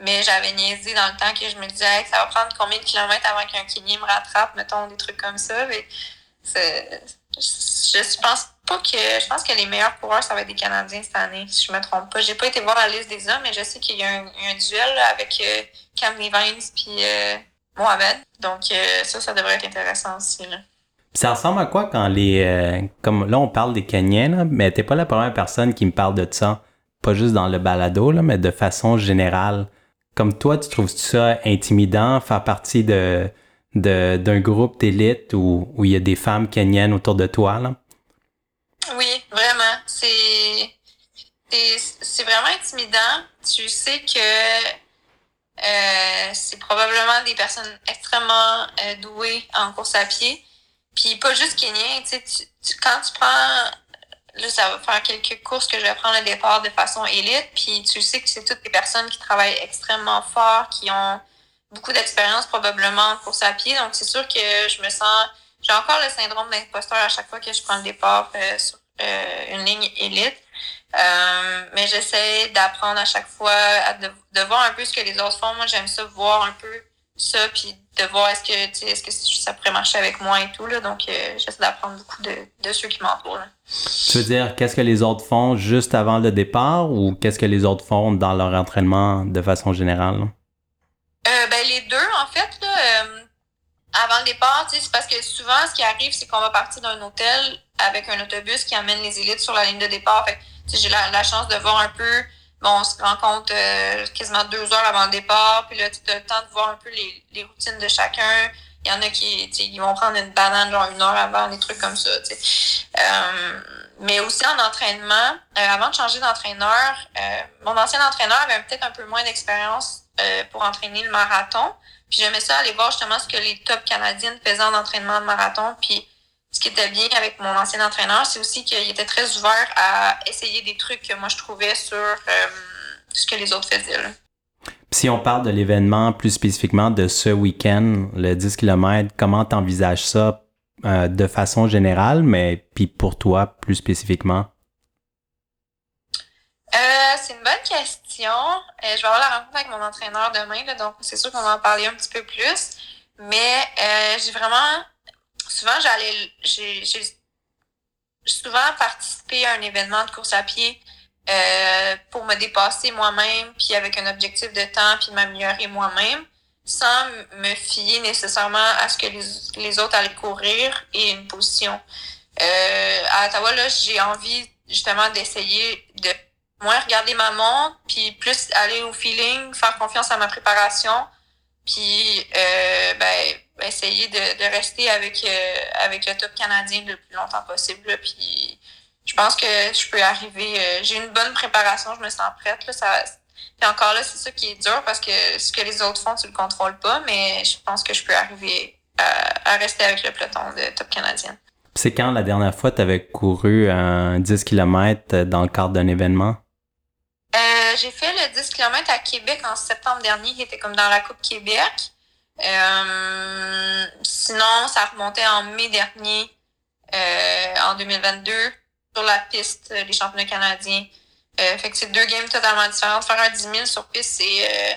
Mais j'avais niaisé dans le temps que je me disais ça va prendre combien de kilomètres avant qu'un Kenyan me rattrape, mettons, des trucs comme ça. Mais je pense pas que. Je pense que les meilleurs coureurs, ça va être des Canadiens cette année, si je me trompe pas. J'ai pas été voir la liste des hommes, mais je sais qu'il y a un, duel avec euh, Cam Levines puis euh, Mohamed. Donc euh, ça, ça devrait être intéressant aussi. Là. Ça ressemble à quoi quand les. comme là, on parle des Kenyans, mais t'es pas la première personne qui me parle de ça. Pas juste dans le balado, là, mais de façon générale. Comme toi, tu trouves ça intimidant, faire partie de d'un groupe d'élite où, où il y a des femmes kenyanes autour de toi? Là? Oui, vraiment. C'est c'est vraiment intimidant. Tu sais que euh, c'est probablement des personnes extrêmement euh, douées en course à pied. Puis pas juste kenyan, tu sais, quand tu prends là, ça va faire quelques courses que je vais prendre le départ de façon élite. Puis tu sais que c'est toutes des personnes qui travaillent extrêmement fort, qui ont beaucoup d'expérience probablement en course à pied. Donc, c'est sûr que je me sens... J'ai encore le syndrome d'imposteur à chaque fois que je prends le départ euh, sur euh, une ligne élite. Euh, mais j'essaie d'apprendre à chaque fois, de, voir un peu ce que les autres font. Moi, j'aime ça, voir un peu ça, puis de voir est-ce que, est-ce que ça pourrait marcher avec moi et tout. Là. Donc, j'essaie d'apprendre beaucoup de, de ceux qui m'entourent. Tu veux dire, qu'est-ce que les autres font juste avant le départ ou qu'est-ce que les autres font dans leur entraînement de façon générale? Euh, ben, les deux, en fait, là, avant le départ, c'est parce que souvent, ce qui arrive, c'est qu'on va partir d'un hôtel avec un autobus qui amène les élites sur la ligne de départ. Fait j'ai la, chance de voir un peu, bon, on se rencontre euh, quasiment deux heures avant le départ, puis là, tu as le temps de voir un peu les, les routines de chacun. Il y en a qui ils vont prendre une banane genre une heure avant, des trucs comme ça. Euh, mais aussi en entraînement, euh, avant de changer d'entraîneur, euh, mon ancien entraîneur avait peut-être un peu moins d'expérience euh, pour entraîner le marathon. Puis j'aimais ça aller voir justement ce que les top canadiennes faisaient en entraînement de marathon. Puis ce qui était bien avec mon ancien entraîneur, c'est aussi qu'il était très ouvert à essayer des trucs que moi je trouvais sur euh, ce que les autres faisaient. Là. Si on parle de l'événement plus spécifiquement de ce week-end, le 10 km, comment tu envisages ça euh, de façon générale, mais puis pour toi plus spécifiquement? Euh, c'est une bonne question. Euh, je vais avoir la rencontre avec mon entraîneur demain, là, donc c'est sûr qu'on va en parler un petit peu plus. Mais euh, j'ai vraiment souvent j'allais j'ai souvent participé à un événement de course à pied euh, pour me dépasser moi-même, puis avec un objectif de temps, puis m'améliorer moi-même, sans me fier nécessairement à ce que les, les autres allaient courir et une position. Euh, à Ottawa, là, j'ai envie justement d'essayer de moins regarder ma montre, puis plus aller au feeling, faire confiance à ma préparation, puis euh, ben, essayer de, de rester avec euh, avec le top canadien le plus longtemps possible. puis je pense que je peux arriver. Euh, j'ai une bonne préparation, je me sens prête. Là, ça, puis encore là, c'est ça qui est dur parce que ce que les autres font, tu le contrôles pas, mais je pense que je peux arriver à, à rester avec le peloton de top canadien. C'est quand la dernière fois tu avais couru un 10 km dans le cadre d'un événement? Euh, j'ai fait le 10 km à Québec en septembre dernier, qui était comme dans la Coupe Québec. Euh, sinon, ça remontait en mai dernier, euh, en 2022, sur la piste des championnats canadiens. Euh, fait que c'est deux games totalement différentes. Faire un 10 000 sur piste, c'est euh,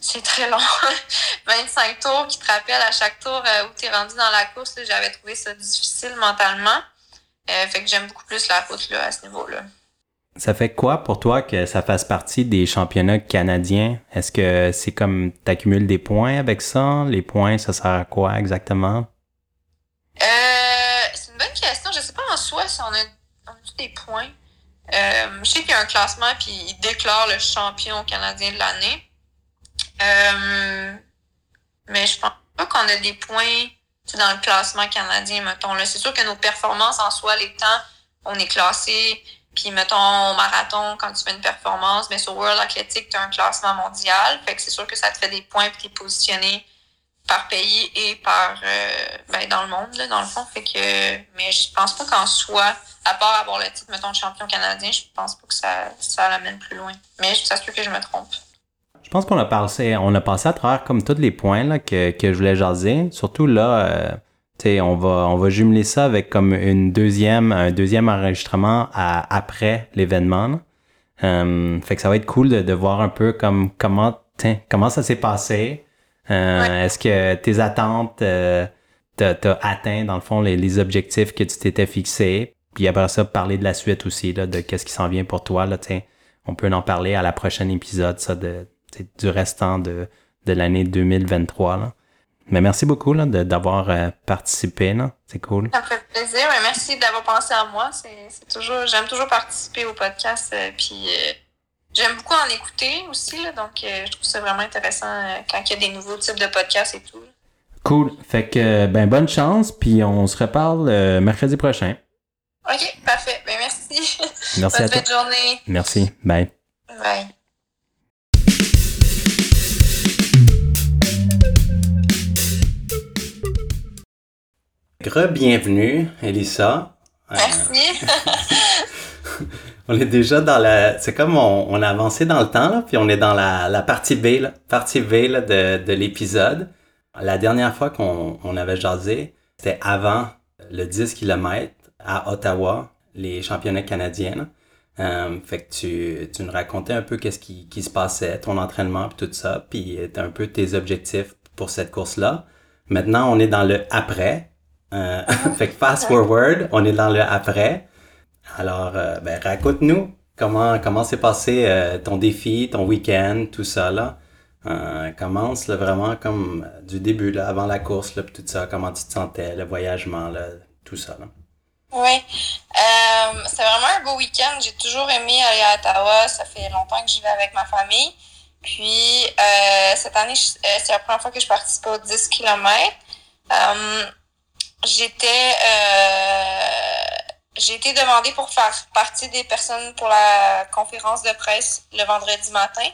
c'est très long. 25 tours qui te rappellent à chaque tour euh, où tu es rendu dans la course. J'avais trouvé ça difficile mentalement. fait que j'aime beaucoup plus la route là, à ce niveau-là. Ça fait quoi pour toi que ça fasse partie des championnats canadiens? Est-ce que c'est comme tu accumules des points avec ça? Les points, ça sert à quoi exactement? Euh, c'est une bonne question. Je sais pas en soi si on a, on a des points. Euh, je sais qu'il y a un classement puis il déclare le champion canadien de l'année. Euh, mais je pense pas qu'on a des points dans le classement canadien, mettons. C'est sûr que nos performances en soi, les temps, on est classé puis, mettons, au marathon, quand tu fais une performance, mais sur World Athletic, tu as un classement mondial. Fait que c'est sûr que ça te fait des points puis tu es positionné par pays et par euh, ben, dans le monde, là, dans le fond. Fait que mais je pense pas qu'en soi, à part avoir le titre, mettons, de champion canadien, je pense pas que ça, ça l'amène plus loin. Mais ça se que je me trompe. Je pense qu'on a passé, on a passé à travers comme tous les points là, que, que je voulais jaser. Surtout là, euh, on va, on va jumeler ça avec comme une deuxième, un deuxième enregistrement à, après l'événement. Euh, fait que ça va être cool de, de voir un peu comme comment, comment ça s'est passé. Euh, Est-ce que tes attentes euh, t'as atteint dans le fond les, les objectifs que tu t'étais fixés? Puis après ça, parler de la suite aussi, là, de qu'est-ce qui s'en vient pour toi. Là, on peut en parler à la prochaine épisode, ça, de, du restant de, de l'année 2023. Là. Mais merci beaucoup d'avoir euh, participé. C'est cool. Ça me fait plaisir. Mais merci d'avoir pensé à moi. C'est toujours, j'aime toujours participer au podcast. Euh, puis euh, j'aime beaucoup en écouter aussi. Là, donc je trouve ça vraiment intéressant quand il y a des nouveaux types de podcasts et tout. Cool. Fait que ben bonne chance. Puis on se reparle mercredi prochain. OK, parfait. Ben merci. Merci Bonne à toi. Bonne journée. Merci. Bye. Bye. Re-bienvenue, Elissa. Merci. on est déjà dans la... C'est comme on, on, a avancé dans le temps, là, puis on est dans la, la partie B, là, partie B là, de, de l'épisode. La dernière fois qu'on on avait jasé, c'était avant le 10 km à Ottawa, les championnats canadiens. Euh, fait que tu, tu nous racontais un peu qu'est-ce qui, qui se passait, ton entraînement puis tout ça, puis un peu tes objectifs pour cette course-là. Maintenant, on est dans le après. Euh, fait que fast forward, on est dans le après. Alors, euh, ben, raconte-nous comment comment s'est passé euh, ton défi, ton week-end, tout ça là. Euh, commence là, vraiment comme du début là, avant la course là, tout ça. Comment tu te sentais, le voyagement là, tout ça là. Oui. c'est vraiment un beau week-end. J'ai toujours aimé aller à Ottawa. Ça fait longtemps que j'y vais avec ma famille. Puis, cette année, c'est la première fois que je participe aux 10 km. J'étais j'ai été demandée pour faire partie des personnes pour la conférence de presse le vendredi matin.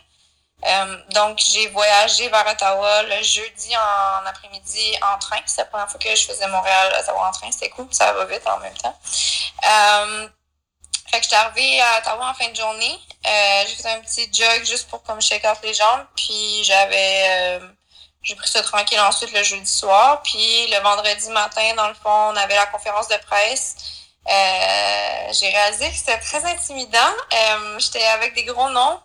Euh, donc, j'ai voyagé vers Ottawa le jeudi en, après-midi en train. C'est la première fois que je faisais Montréal-Ottawa en train. C'était cool, ça va vite en même temps. Euh, fait que j'étais arrivée à Ottawa en fin de journée. Euh, j'ai fait un petit jog juste pour comme shake out les jambes. Puis j'avais euh, j'ai pris ça tranquille ensuite le jeudi soir. Puis le vendredi matin, dans le fond, on avait la conférence de presse. Euh, j'ai réalisé que c'était très intimidant. Euh, j'étais avec des gros noms.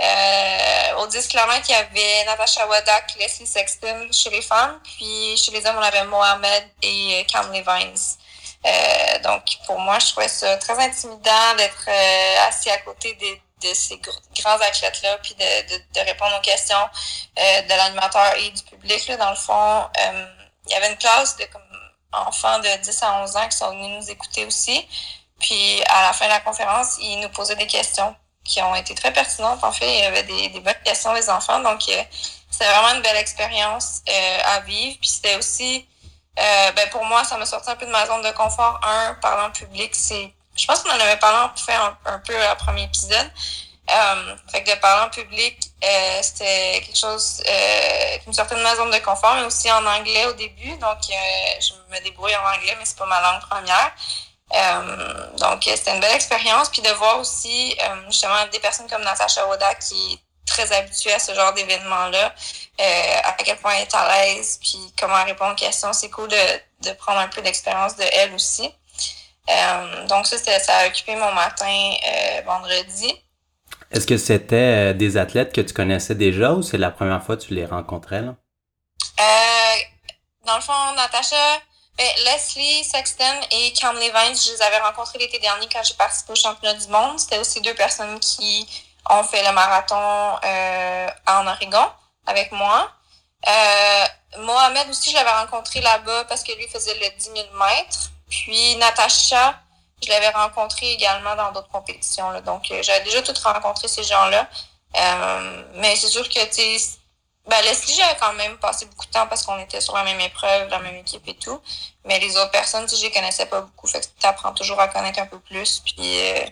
Euh, au 10 km, il y avait Natasha Wadak, Leslie Sexton chez les femmes. Puis chez les hommes, on avait Mohamed et Cam Levines. Euh, donc, pour moi, je trouvais ça très intimidant d'être assis à côté de ces grands athlètes-là, puis de, de, répondre aux questions de l'animateur et du public. Là, dans le fond, il y avait une classe de comme enfants de 10 à 11 ans qui sont venus nous écouter aussi. Puis à la fin de la conférence, ils nous posaient des questions qui ont été très pertinentes. En fait, il y avait des, des bonnes questions des enfants. Donc, euh, c'était vraiment une belle expérience euh, à vivre. Puis c'était aussi, euh, ben pour moi, ça m'a sorti un peu de ma zone de confort. Un, parlant public, c'est, je pense qu'on en avait parlé fait un, un peu à premier épisode. Euh, fait que de parler en public, euh, c'était quelque chose euh, qui me sortait de ma zone de confort, mais aussi en anglais au début. Donc, euh, je me débrouille en anglais, mais c'est pas ma langue première. Euh, donc, c'était une belle expérience. Puis de voir aussi, justement, des personnes comme Natasha Woda qui est très habituée à ce genre d'événement-là, à quel point elle est à l'aise, puis comment répondre aux questions. C'est cool de, de prendre un peu d'expérience de elle aussi. Donc, ça, ça a occupé mon matin vendredi. Est-ce que c'était euh, des athlètes que tu connaissais déjà ou c'est la première fois que tu les rencontrais? Là? Euh, dans le fond, Natacha, ben, Leslie Sexton et Cam Levine, je les avais rencontrés l'été dernier quand j'ai participé au championnat du monde. C'était aussi deux personnes qui ont fait le marathon euh, en Oregon avec moi. Euh, Mohamed aussi, je l'avais rencontré là-bas parce que lui faisait le 10 000 mètres. Puis Natacha, je l'avais rencontré également dans d'autres compétitions. Là. Donc, euh, j'avais déjà tout rencontré ces gens-là. Euh, mais c'est sûr que, tu sais, ben, Leslie, j'avais quand même passé beaucoup de temps parce qu'on était sur la même épreuve, la même équipe et tout. Mais les autres personnes, tu sais, je les connaissais pas beaucoup. Fait que tu apprends toujours à connaître un peu plus. Puis, euh,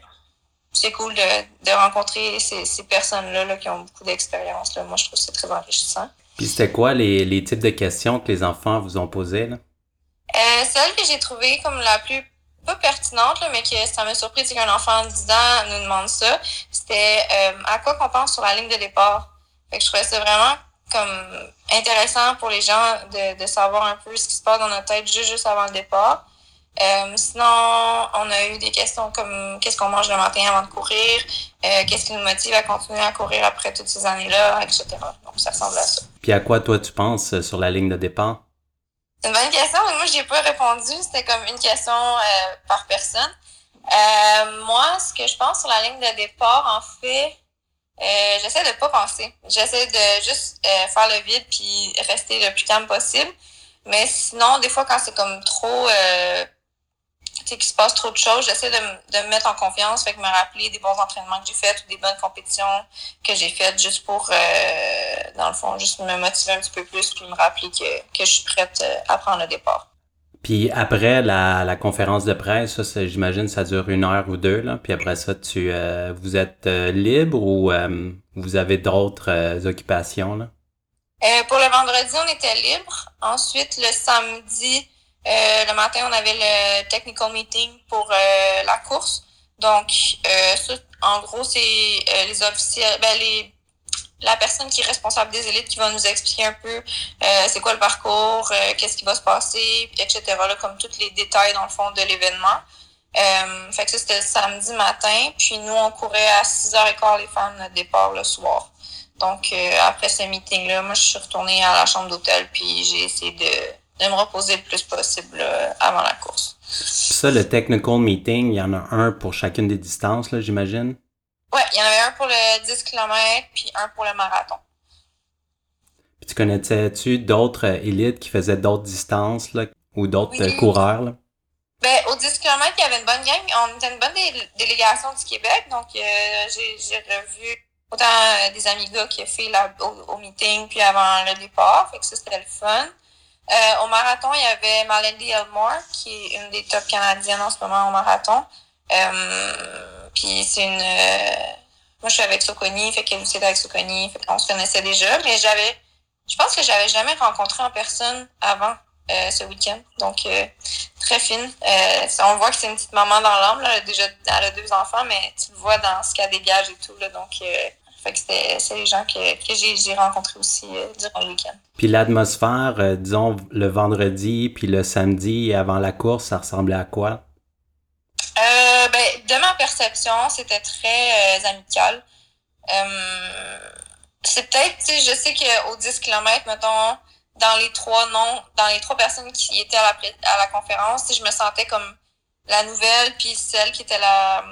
c'est cool de, de rencontrer ces, ces personnes-là là, qui ont beaucoup d'expérience. Moi, je trouve que c'est très enrichissant. Puis, c'était quoi les, les types de questions que les enfants vous ont posées, là? Euh, celle que j'ai trouvée comme la plus pas pertinente, là, mais que ça m'a surpris, c'est qu'un enfant de 10 ans nous demande ça. C'était euh, à quoi qu'on pense sur la ligne de départ. Fait que je trouvais ça vraiment comme intéressant pour les gens de, de savoir un peu ce qui se passe dans notre tête juste, juste avant le départ. Euh, sinon, on a eu des questions comme qu'est-ce qu'on mange le matin avant de courir, euh, qu'est-ce qui nous motive à continuer à courir après toutes ces années-là, etc. Donc, ça ressemble à ça. Puis à quoi toi tu penses sur la ligne de départ? C'est une bonne question, mais moi, j'ai pas répondu. C'était comme une question euh, par personne. Euh, moi, ce que je pense sur la ligne de départ, en fait, euh, j'essaie de pas penser. J'essaie de juste faire le vide puis rester le plus calme possible. Mais sinon, des fois, quand c'est comme trop qu'il se passe trop de choses, j'essaie de, de, me mettre en confiance, fait que me rappeler des bons entraînements que j'ai faits ou des bonnes compétitions que j'ai faites juste pour, euh, dans le fond, juste me motiver un petit peu plus puis me rappeler que, que je suis prête euh, à prendre le départ. Puis après la, la conférence de presse, ça, j'imagine ça dure une heure ou deux, là. Puis après ça, tu euh, vous êtes libre ou vous avez d'autres occupations là? pour le vendredi, on était libre. Ensuite, le samedi, euh, le matin, on avait le technical meeting pour euh, la course. Donc, euh, ça, en gros, c'est les officiels, ben, les, la personne qui est responsable des élites qui va nous expliquer un peu c'est quoi le parcours, qu'est-ce qui va se passer, etc. Là, comme tous les détails, dans le fond, de l'événement. fait que ça, c'était le samedi matin. Puis nous, on courait à 6h15 les femmes de départ le soir. Donc, après ce meeting-là, moi, je suis retournée à la chambre d'hôtel, puis j'ai essayé de de me reposer le plus possible euh, avant la course. Ça, le technical meeting, il y en a un pour chacune des distances, là, j'imagine? Ouais, il y en avait un pour le 10 km, puis un pour le marathon. Puis tu connaissais-tu d'autres euh, élites qui faisaient d'autres distances, là, ou d'autres euh, coureurs, là? Ben, au 10 km, il y avait une bonne gang. On était une bonne délégation du Québec. Donc, euh, j'ai revu autant des amis gars qui ont fait là, au, meeting puis avant le départ. Fait que ça, c'était le fun. Euh, au marathon, il y avait Malendy Elmore, qui est une des top canadiennes en ce moment au marathon. puis c'est une... moi, je suis avec Soconi, fait qu'elle aussi est avec Soconi, fait qu'on se connaissait déjà. Mais j'avais... Je pense que j'avais jamais rencontré en personne avant euh, ce week-end. Donc, euh, très fine. Euh, on voit que c'est une petite maman dans l'âme. Déjà, elle a deux enfants, mais tu le vois dans ce qu'elle dégage et tout. Là, donc, fait que c'est les gens que, que j'ai rencontrés aussi durant le week-end. Puis l'atmosphère, disons, le vendredi puis le samedi avant la course, ça ressemblait à quoi? ben, de ma perception, c'était très amical. c'est peut-être, tu sais, je sais qu'au 10 km, mettons, dans les trois noms, dans les trois personnes qui étaient à la, à la conférence, je me sentais comme la nouvelle, puis celle qui était la...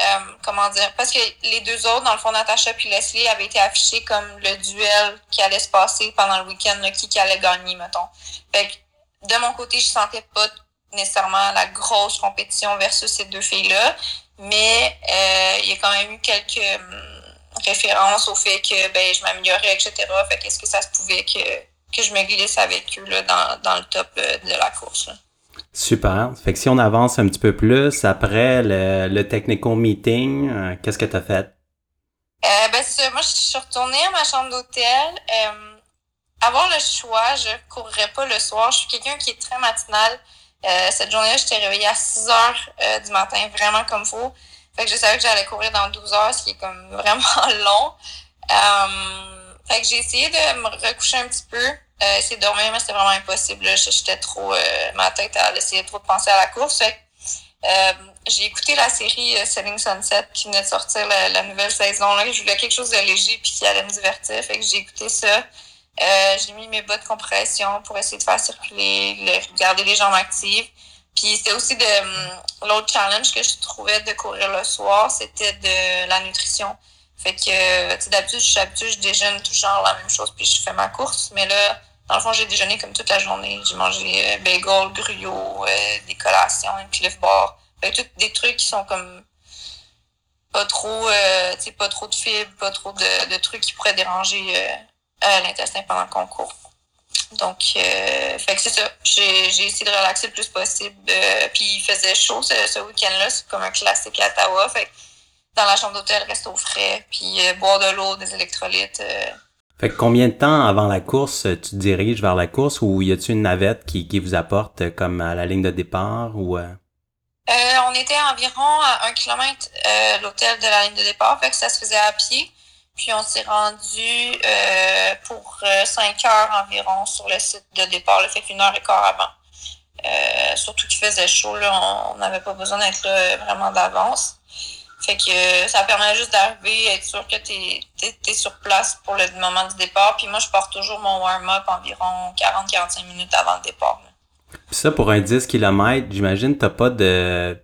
Euh, comment dire? Parce que les deux autres, dans le fond, Natasha puis Leslie, avaient été affichés comme le duel qui allait se passer pendant le week-end, qui, qui allait gagner, mettons. Fait que, de mon côté, je sentais pas nécessairement la grosse compétition versus ces deux filles-là, mais euh, il y a quand même eu quelques hum, référence au fait que ben, je m'améliorais, etc. Fait qu'est-ce que ça se pouvait que, que je me glisse avec eux là, dans, dans le top euh, de la course. Super. Fait que si on avance un petit peu plus, après le, le technical meeting, euh, qu'est-ce que tu as fait? Euh, ben, moi, je suis retournée à ma chambre d'hôtel. Euh, avoir le choix, je courrais pas le soir. Je suis quelqu'un qui est très matinal. cette journée-là, j'étais réveillée à 6 heures du matin, vraiment comme faut. Fait que je savais que j'allais courir dans 12 heures, ce qui est comme vraiment long. Euh, fait que j'ai essayé de me recoucher un petit peu, euh, essayer de dormir, mais c'était vraiment impossible. J'étais trop, euh, ma tête à essayer trop de penser à la course. Euh, j'ai écouté la série Selling Sunset qui venait de sortir la, nouvelle saison. Là. Je voulais quelque chose de léger puis qui allait me divertir. Fait que j'ai écouté ça. j'ai mis mes bottes de compression pour essayer de faire circuler, le, garder les jambes actives. Puis c'était aussi de hum, l'autre challenge que je trouvais de courir le soir, c'était de la nutrition. Fait que, tu sais, d'habitude, je suis habituée, je déjeune toujours la même chose, puis je fais ma course. Mais là, dans le fond, j'ai déjeuné comme toute la journée. J'ai mangé euh, bagel, gruyot, euh, des collations, un cliff bar. Fait que des trucs qui sont comme pas trop, euh, pas trop de fibres, pas trop de, de trucs qui pourraient déranger euh, l'intestin pendant qu'on court. Donc, euh, fait que c'est ça. J'ai, essayé de relaxer le plus possible. Euh, puis il faisait chaud ce, week-end-là. C'est comme un classique à Ottawa. Fait que dans la chambre d'hôtel, rester au frais. Puis boire de l'eau, des électrolytes. Fait que combien de temps avant la course tu te diriges vers la course ou y a-t-il une navette qui, qui vous apporte comme à la ligne de départ ou on était environ à un kilomètre l'hôtel de la ligne de départ, fait que ça se faisait à pied. Puis on s'est rendu euh, pour euh, cinq heures environ sur le site de départ, le fait qu'une heure et quart avant. Euh, surtout qu'il faisait chaud, là, on n'avait pas besoin d'être vraiment d'avance. Fait que ça permet juste d'arriver, être sûr que tu es, sur place pour le moment du départ. Puis moi, je pars toujours mon warm-up environ 40-45 minutes avant le départ. Puis ça, pour un 10 km, j'imagine tu pas de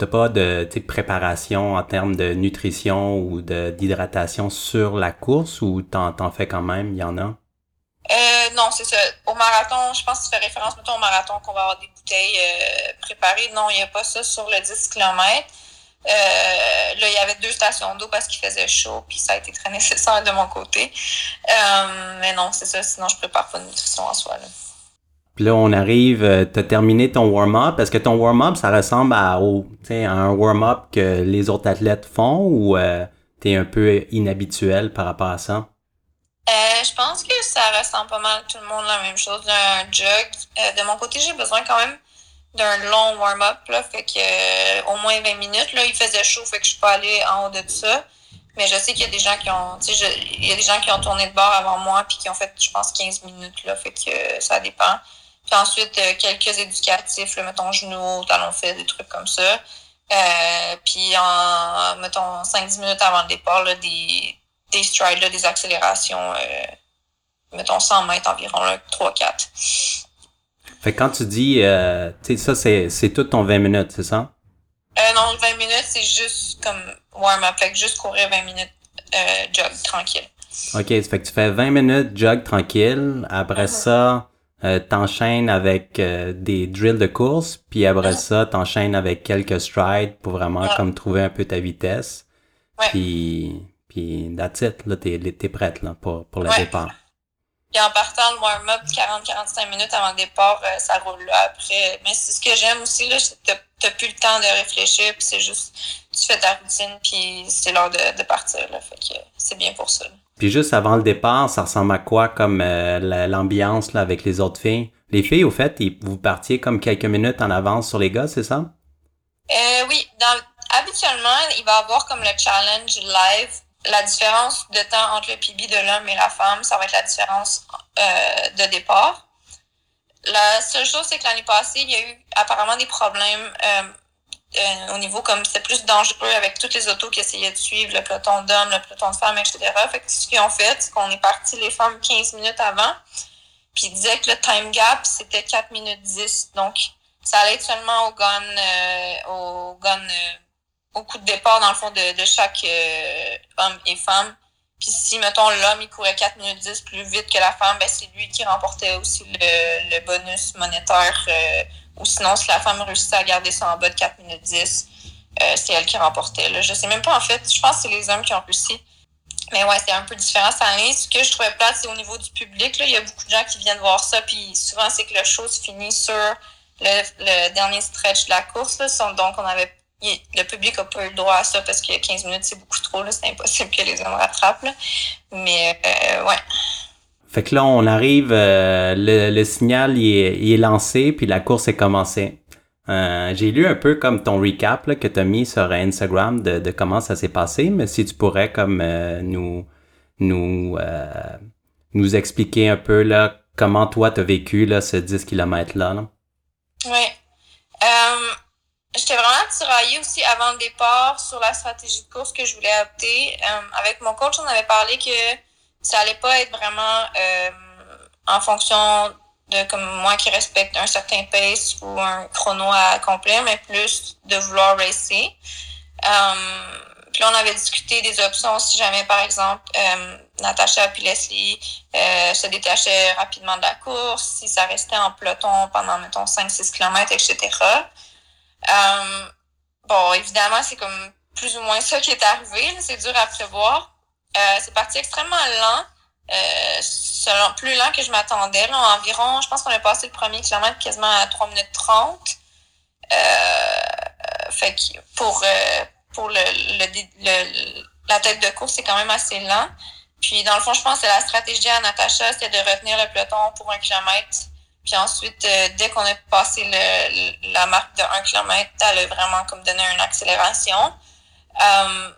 T'as pas de préparation en termes de nutrition ou d'hydratation sur la course ou t'en, t'en fais quand même, il y en a? Euh, non, c'est ça. Au marathon, je pense que tu fais référence plutôt au marathon qu'on va avoir des bouteilles euh, préparées. Non, il n'y a pas ça sur le 10 km. Euh, là, il y avait deux stations d'eau parce qu'il faisait chaud, puis ça a été très nécessaire de mon côté. Euh, mais non, c'est ça. Sinon, je prépare pas de nutrition en soi. Là. Puis là, on arrive, euh, t'as terminé ton warm-up. Est-ce que ton warm-up, ça ressemble à, au, à un warm-up que les autres athlètes font ou euh, t'es un peu inhabituel par rapport à ça? Euh, je pense que ça ressemble pas mal tout le monde la même chose, un jog. Euh, de mon côté, j'ai besoin quand même d'un long warm-up, là, fait que euh, au moins 20 minutes. Là, il faisait chaud, fait que je suis pas allée en haut de ça. Mais je sais qu'il y a des gens qui ont, tu sais, il y a des gens qui ont tourné de bord avant moi puis qui ont fait, je pense, 15 minutes, là, fait que ça dépend. Puis ensuite, euh, quelques éducatifs, là, mettons genoux, talons fait, des trucs comme ça. Euh, puis en, mettons, 5-10 minutes avant le départ, là, des, des strides, là, des accélérations, euh, mettons 100 mètres environ, 3-4. Fait que quand tu dis, euh, tu sais, ça, c'est, c'est tout ton 20 minutes, c'est ça? Euh, non, 20 minutes, c'est juste comme warm-up. Fait que juste courir 20 minutes jog tranquille. OK, ça fait que tu fais 20 minutes jog tranquille. Après mm-hmm. ça, euh, t'enchaînes avec euh, des drills de course, puis après ça, t'enchaînes avec quelques strides pour vraiment comme trouver un peu ta vitesse. Puis, puis that's it, là, t'es, t'es prête là, pour, pour le départ. Puis en partant de warm-up, 40-45 minutes avant le départ, euh, ça roule là après. Mais c'est ce que j'aime aussi, là, c'est que t'as plus le temps de réfléchir, puis c'est juste, tu fais ta routine, puis c'est l'heure de, de partir, là. Fait que c'est bien pour ça. Puis juste avant le départ, ça ressemble à quoi comme euh, l'ambiance là, avec les autres filles? Les filles, au fait, vous partiez comme quelques minutes en avance sur les gars, c'est ça? Euh, oui. habituellement, il va y avoir comme le challenge live. La différence de temps entre le PB de l'homme et la femme, ça va être la différence euh, de départ. La seule chose, c'est que l'année passée, il y a eu apparemment des problèmes euh, au niveau comme c'était plus dangereux avec toutes les autos qui essayaient de suivre le peloton d'hommes, le peloton de femmes, etc. Fait que ce qu'ils ont fait, c'est qu'on est parti les femmes 15 minutes avant. Puis ils disaient que le time gap, c'était 4 minutes 10. Donc, ça allait être seulement au gun, euh, au gun, euh, au coup de départ, dans le fond, de, de chaque homme et femme. Puis si, mettons, l'homme, il courait 4 minutes 10 plus vite que la femme, ben c'est lui qui remportait aussi le, le bonus monétaire ou sinon, si la femme réussissait à garder ça en bas de 4 minutes 10, euh, c'est elle qui remportait. Là. Je sais même pas, en fait. Je pense que c'est les hommes qui ont réussi. Mais ouais, c'est un peu différent année. Ce que je trouvais plate, c'est au niveau du public. Là. Il y a beaucoup de gens qui viennent voir ça. Puis souvent, c'est que le show se finit sur le, dernier stretch de la course. Là. Donc, on avait le public n'a pas eu le droit à ça parce que 15 minutes, c'est beaucoup trop. C'est impossible que les hommes rattrapent. Mais euh, ouais. Fait que là, on arrive, euh, le, signal il est, lancé, puis la course est commencée. Euh, j'ai lu un peu comme ton recap là, que tu as mis sur Instagram de, de comment ça s'est passé, mais si tu pourrais comme euh, nous nous nous expliquer un peu là comment toi tu as vécu là, ce 10 km là. là. Oui. J'étais vraiment tiraillée aussi avant le départ sur la stratégie de course que je voulais adopter. avec mon coach, on avait parlé que ça allait pas être vraiment euh, en fonction de comme moi qui respecte un certain pace ou un chrono à accomplir, mais plus de vouloir racer. Euh, puis on avait discuté des options si jamais, par exemple, euh, Natacha puis Leslie euh, se détachaient rapidement de la course, si ça restait en peloton pendant, mettons, 5-6 km, etc. Euh, bon, évidemment, c'est comme plus ou moins ça qui est arrivé. C'est dur à prévoir. Euh, c'est parti extrêmement lent. Euh, selon, plus lent que je m'attendais. environ, je pense qu'on a passé le premier kilomètre quasiment à 3 minutes 30. Euh, fait que pour, euh, pour le, le, la tête de course, c'est quand même assez lent. Puis dans le fond, je pense que la stratégie à Natacha, c'était de retenir le peloton pour un kilomètre. Puis ensuite, euh, dès qu'on a passé le, la marque de 1 km, elle a vraiment comme donné une accélération. Euh,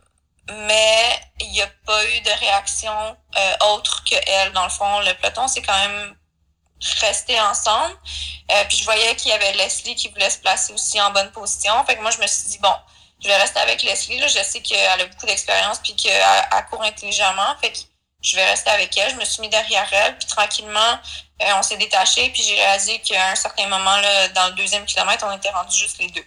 mais il n'y a pas eu de réaction euh, autre que elle. Dans le fond, le peloton, c'est quand même resté ensemble. Euh, puis je voyais qu'il y avait Leslie qui voulait se placer aussi en bonne position. Fait que moi, je me suis dit, bon, je vais rester avec Leslie. Là. Je sais qu'elle a beaucoup d'expérience puis qu'elle court intelligemment. Fait que je vais rester avec elle. Je me suis mis derrière elle. Puis tranquillement, euh, on s'est détaché. Puis j'ai réalisé qu'à un certain moment, là, dans le deuxième kilomètre, on était rendus juste les deux.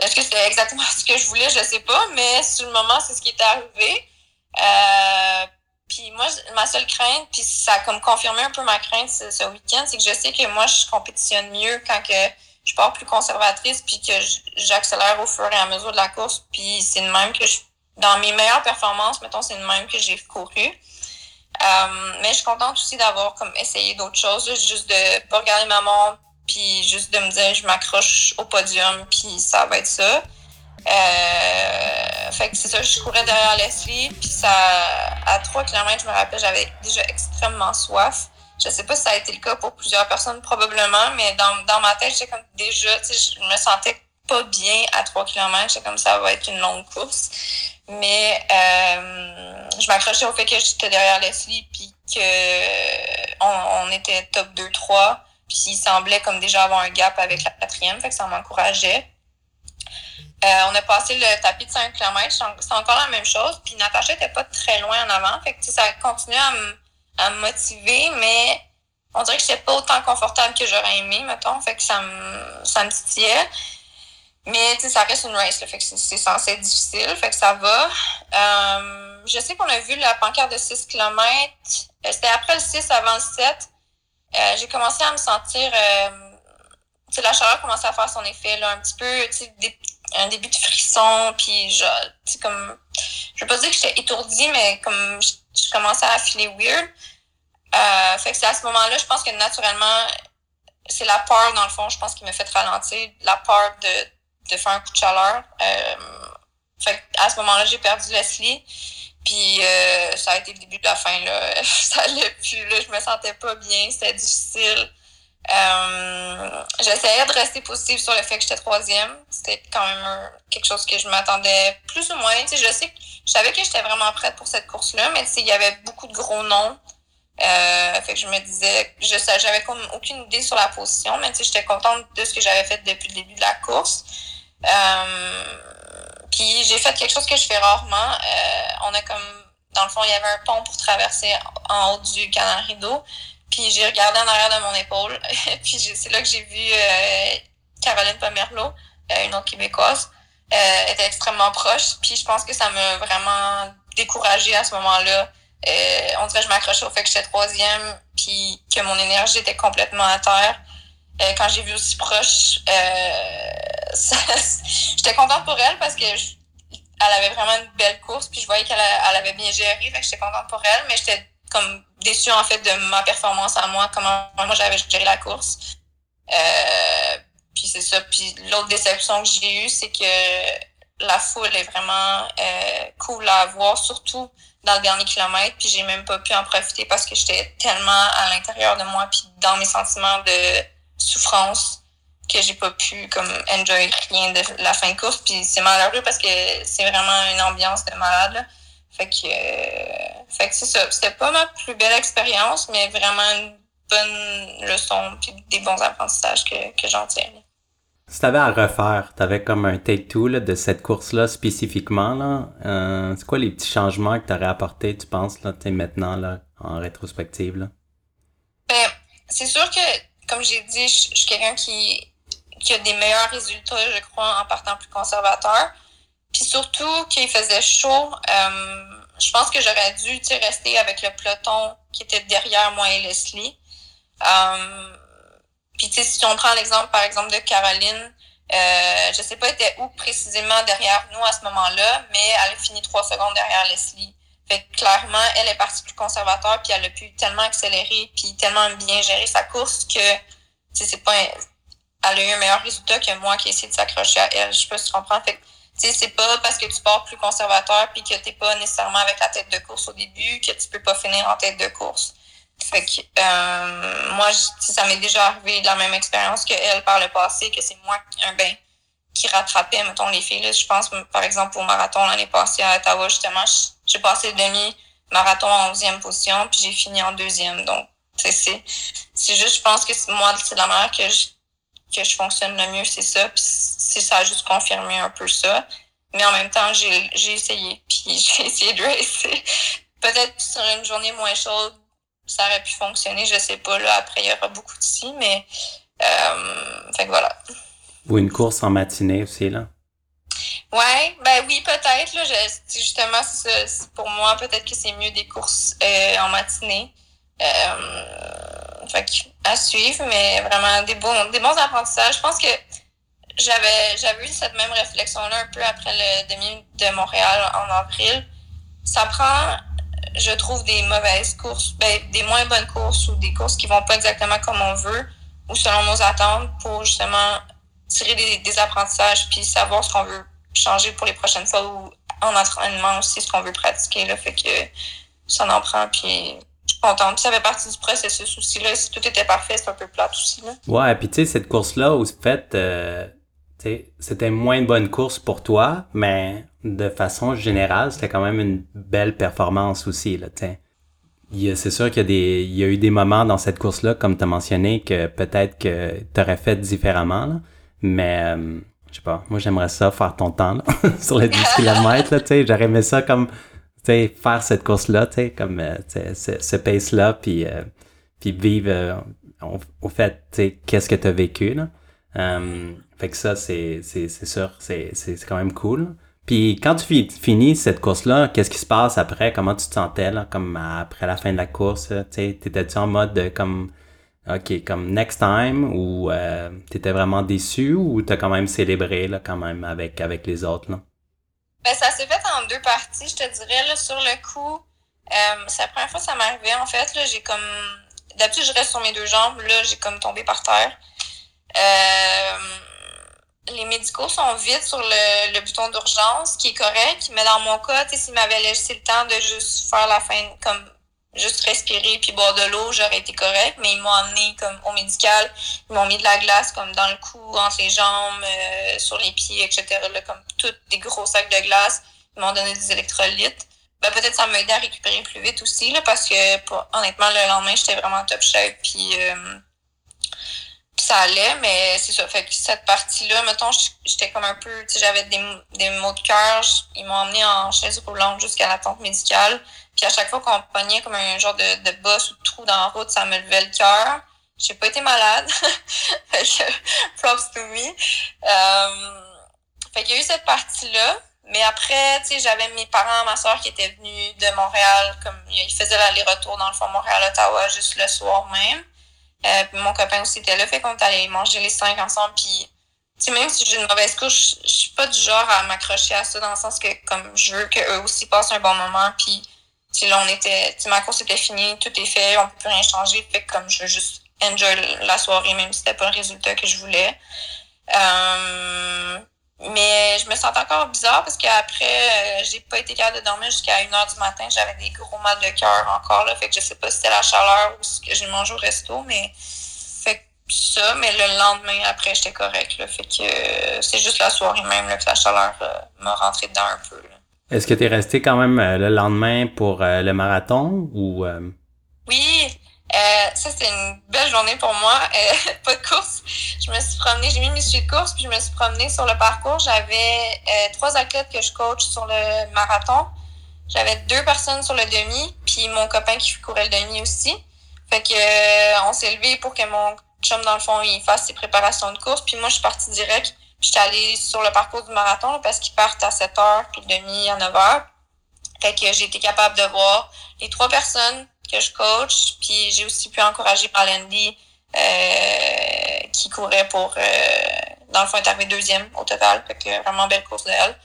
Est-ce que c'est exactement ce que je voulais? Je sais pas, mais sur le moment, c'est ce qui est arrivé. Euh, puis moi, ma seule crainte, puis ça a comme confirmé un peu ma crainte ce, week-end, c'est que je sais que moi, je compétitionne mieux quand que je pars plus conservatrice, puis que j'accélère au fur et à mesure de la course. Puis c'est le même que je, dans mes meilleures performances, mettons, c'est le même que j'ai couru. Euh, mais je suis contente aussi d'avoir comme essayé d'autres choses, juste de pas regarder ma montre, puis juste de me dire je m'accroche au podium, puis ça va être ça. Euh, fait que c'est ça, je courais derrière Leslie, puis ça, à 3 km, je me rappelle, j'avais déjà extrêmement soif. Je sais pas si ça a été le cas pour plusieurs personnes, probablement, mais dans, dans ma tête, j'étais comme déjà, tu sais, je me sentais pas bien à 3 km, j'étais comme ça va être une longue course. Mais euh, je m'accrochais au fait que j'étais derrière Leslie, puis que on, on était top 2-3 puis il semblait comme déjà avoir un gap avec la quatrième, fait que ça m'encourageait. Euh, on a passé le tapis de 5 km, c'est encore la même chose. Puis Natacha était pas très loin en avant. Fait que ça a continué à, me motiver, mais on dirait que j'étais pas autant confortable que j'aurais aimé, mettons. Fait que ça me, ça me titillait. Mais ça reste une race, fait que c'est censé être difficile, fait que ça va. Euh, je sais qu'on a vu la pancarte de 6 km. Euh, c'était après le 6, avant le 7. Euh, j'ai commencé à me sentir... sais, la chaleur commençait à faire son effet, là, un petit peu, des, un début de frisson, puis sais, comme... Je veux pas dire que j'étais étourdie, mais comme je, commençais à filer weird. fait que c'est à ce moment-là, je pense que naturellement, c'est la peur, dans le fond, je pense, qui me fait ralentir. La peur de, de faire un coup de chaleur. Fait à ce moment-là, j'ai perdu Leslie. Puis euh, ça a été le début de la fin. Là. ça allait plus. Là. Je me sentais pas bien. C'était difficile. Euh, J'essayais de rester positive sur le fait que j'étais troisième. C'était quand même quelque chose que je m'attendais plus ou moins. Tu je sais je savais que j'étais vraiment prête pour cette course-là, mais il y avait beaucoup de gros noms. Euh, fait que je me disais, je j'avais aucune idée sur la position, mais j'étais contente de ce que j'avais fait depuis le début de la course. Euh, puis j'ai fait quelque chose que je fais rarement. Euh, on a comme, dans le fond, il y avait un pont pour traverser en haut du canal rideau. Puis j'ai regardé en arrière de mon épaule. puis c'est là que j'ai vu euh, Caroline Pomerleau, euh, une autre québécoise. Euh, était extrêmement proche. Puis je pense que ça m'a vraiment découragée à ce moment-là. On dirait que je m'accrochais au fait que j'étais troisième, puis que mon énergie était complètement à terre. Euh, quand j'ai vu aussi proche, euh, j'étais contente pour elle parce que elle avait vraiment une belle course, puis je voyais qu'elle elle avait bien géré, fait j'étais contente pour elle, mais j'étais comme déçue en fait de ma performance à moi, comment moi j'avais géré la course. Euh, puis c'est ça. Puis l'autre déception que j'ai eue, c'est que la foule est vraiment euh, cool à voir, surtout dans le dernier kilomètre. Puis j'ai même pas pu en profiter parce que j'étais tellement à l'intérieur de moi, puis dans mes sentiments de souffrance que j'ai pas pu comme enjoy rien de la fin de course puis c'est malheureux parce que c'est vraiment une ambiance de malade fait que euh, fait que c'est ça c'était pas ma plus belle expérience mais vraiment une bonne leçon puis des bons apprentissages que, que j'en tiens si t'avais à refaire, t'avais comme un take-two de cette course-là spécifiquement, là, euh, c'est quoi les petits changements que t'aurais apporté, tu penses, là, maintenant, là, en rétrospective? Là? Ben, c'est sûr que comme j'ai dit, je, suis quelqu'un qui, qui a des meilleurs résultats, je crois, en partant plus conservateur. Puis surtout qu'il faisait chaud, euh, je pense que j'aurais dû rester avec le peloton qui était derrière moi et Leslie. Euh, puis si on prend l'exemple, par exemple, de Caroline, euh, je sais pas était où précisément derrière nous à ce moment-là, mais elle a fini trois secondes derrière Leslie. Fait clairement, elle est partie plus conservateur, puis elle a pu tellement accélérer, puis tellement bien gérer sa course que c'est pas elle a eu un meilleur résultat que moi qui ai essayé de s'accrocher à elle. Je sais pas si tu comprends. Fait c'est pas parce que tu pars plus conservateur puis que t'es pas nécessairement avec la tête de course au début que tu peux pas finir en tête de course. Fait que euh, moi, ça m'est déjà arrivé la même expérience que elle par le passé, que c'est moi un ben qui rattrapait, mettons, les filles. Je pense, par exemple, au marathon l'année passée à Ottawa, justement, j'ai passé le demi-marathon en 11e position, puis j'ai fini en deuxième. Donc, c'est juste, je pense que moi, c'est la manière que je, que je fonctionne le mieux, c'est ça. Puis ça a juste confirmé un peu ça. Mais en même temps, j'ai essayé, puis j'ai essayé de racer. Peut-être sur une journée moins chaude, ça aurait pu fonctionner, je sais pas. Là, après, il y aura beaucoup de si, mais euh, fait que voilà. Ou une course en matinée aussi, là? Ouais, ben oui, peut-être. Là, justement, pour moi, peut-être que c'est mieux des courses euh, en matinée. Euh, fait à suivre, mais vraiment des bons, des bons apprentissages. Je pense que j'avais j'avais eu cette même réflexion-là un peu après le demi de Montréal en avril. Ça prend, je trouve, des mauvaises courses, ben, des moins bonnes courses ou des courses qui vont pas exactement comme on veut ou selon nos attentes pour justement tirer des, apprentissages puis savoir ce qu'on veut changer pour les prochaines fois ou en entraînement aussi ce qu'on veut pratiquer. Là. Fait que ça en prend puis je suis contente. Puis ça fait partie du processus aussi. Là. Si tout était parfait, c'est un peu plate aussi. Là. Ouais, puis tu sais, cette course-là, au fait, euh, c'était moins une bonne course pour toi, mais de façon générale, c'était quand même une belle performance aussi. Là, c'est sûr qu'il y a des il y a eu des moments dans cette course là comme tu as mentionné que peut-être que tu aurais fait différemment là. Mais, euh, je sais pas, moi j'aimerais ça, faire ton temps là, sur les 10 km, tu sais, j'aurais aimé ça comme, tu sais, faire cette course-là, tu sais, comme, euh, ce, ce pace-là, puis, euh, puis vivre, au, fait, tu sais, qu'est-ce que tu as vécu, là. fait que ça, c'est, sûr, c'est, quand même cool. Puis quand tu finis cette course-là, qu'est-ce qui se passe après? Comment tu te sentais là, comme après la fin de la course? T'étais-tu en mode de, comme OK, comme next time ou euh, t'étais vraiment déçu ou t'as quand même célébré là, quand même avec, avec les autres? Là? Ben, ça s'est fait en deux parties, je te dirais. Là, sur le coup, euh, c'est la première fois que ça m'arrivait en fait. Là, j'ai comme. D'habitude, je reste sur mes deux jambes. Là, j'ai comme tombé par terre. Euh, les médicaux sont vides sur le, le bouton d'urgence, qui est correct. Mais dans mon cas, s'ils m'avaient laissé le temps de juste faire la fin, comme juste respirer puis boire de l'eau, j'aurais été correct. Mais ils m'ont emmené comme au médical. Ils m'ont mis de la glace comme dans le cou, entre les jambes, euh, sur les pieds, etc. Là, comme tous des gros sacs de glace. Ils m'ont donné des électrolytes. Ben, peut-être ça m'a aidé à récupérer plus vite aussi, là, parce que honnêtement, le lendemain, j'étais vraiment top shape. Puis euh, ça allait, mais c'est ça. Fait que cette partie-là, mettons, j'étais comme un peu, tu j'avais des, des maux de cœur. Ils m'ont emmené en chaise roulante jusqu'à la tente médicale. Puis à chaque fois qu'on pognait comme un genre de, de bosse ou de trou dans la route, ça me levait le cœur. J'ai pas été malade. fait que, props to me. Euh, fait qu'il y a eu cette partie-là. Mais après, tu sais, j'avais mes parents, ma soeur qui étaient venus de Montréal, comme ils faisaient l'aller-retour dans le fond Montréal-Ottawa juste le soir même. Euh, mon copain aussi était là, fait qu'on allait manger les cinq ensemble. Puis, tu même si j'ai une mauvaise couche, je suis pas du genre à m'accrocher à ça dans le sens que comme je veux qu'eux aussi passent un bon moment. Puis, tu là, on était, tu ma course était finie, tout est fait, on peut plus rien changer. Fait comme je veux juste enjoy la soirée, même si c'était pas le résultat que je voulais. Euh, mais je me sens encore bizarre parce qu'après, euh, j'ai pas été capable de dormir jusqu'à 1h du matin. J'avais des gros mal de cœur encore. Là, fait que je sais pas si c'était la chaleur ou ce que j'ai mangé au resto, mais fait ça. Mais le lendemain, après, j'étais correct. Là, fait que euh, c'est juste la soirée même là, que la chaleur euh, m'a rentré dedans un peu. Est-ce que tu es resté quand même le lendemain pour le marathon ou Oui, euh, ça, c'était une belle journée pour moi. Euh, pas de course. Je me suis promenée, j'ai mis mes suites de course, puis je me suis promenée sur le parcours. J'avais euh, trois athlètes que je coach sur le marathon. J'avais deux personnes sur le demi, puis mon copain qui courait le demi aussi. Fait que on s'est levé pour que mon chum, dans le fond, il fasse ses préparations de course. Puis moi, je suis partie direct. J'étais allée sur le parcours du marathon parce qu'ils partent à 7 heures, puis demi à 9 heures. Fait que j'ai été capable de voir les trois personnes que je coach. Puis j'ai aussi pu encourager par Landy euh, qui courait pour, euh, dans le fond, est arrivé deuxième au total. Fait que vraiment belle course de elle.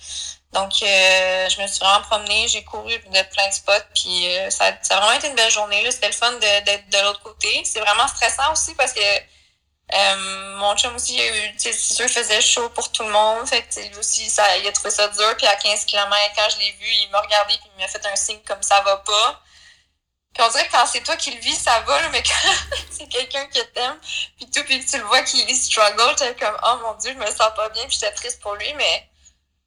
Donc, euh, je me suis vraiment promenée, j'ai couru de plein de spots, puis euh, ça, ça, a vraiment été une belle journée. C'était le fun d'être de, l'autre côté. C'est vraiment stressant aussi parce que euh, mon chum aussi, c'est sûr, il faisait chaud pour tout le monde. Fait que aussi, ça, il a trouvé ça dur. Puis à 15 km, quand je l'ai vu, il m'a regardé puis il m'a fait un signe comme ça va pas. Puis on dirait que quand c'est toi qui le vis, ça va, mais quand c'est quelqu'un qui t'aime, puis tout, puis tu le vois qui struggle, t'es comme, oh mon dieu, je me sens pas bien, puis j'étais triste pour lui, mais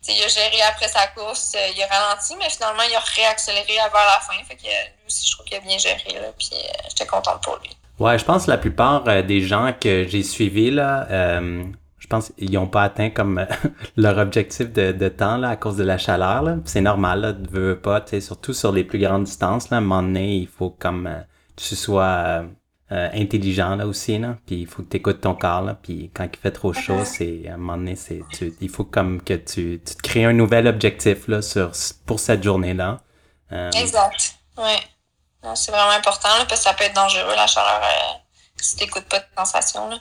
il a géré après sa course, euh, il a ralenti, mais finalement, il a réaccéléré vers la fin. Fait que lui aussi, je trouve qu'il a bien géré, là, puis euh, j'étais contente pour lui. Ouais, je pense que la plupart euh, des gens que j'ai suivis, là, je pense qu'ils n'ont pas atteint comme leur objectif de, de, temps là, à cause de la chaleur. C'est normal, là, de veux pas, surtout sur les plus grandes distances. Là, à un moment donné, il faut comme euh, tu sois euh, euh, intelligent là aussi. Là, puis il faut que tu écoutes ton corps. Là, puis quand il fait trop chaud, c'est à un moment donné, c'est, il faut comme que tu, tu te crées un nouvel objectif là, sur, pour cette journée-là. exact. Oui. C'est vraiment important là, parce que ça peut être dangereux la chaleur si tu n'écoutes pas de sensation. Là.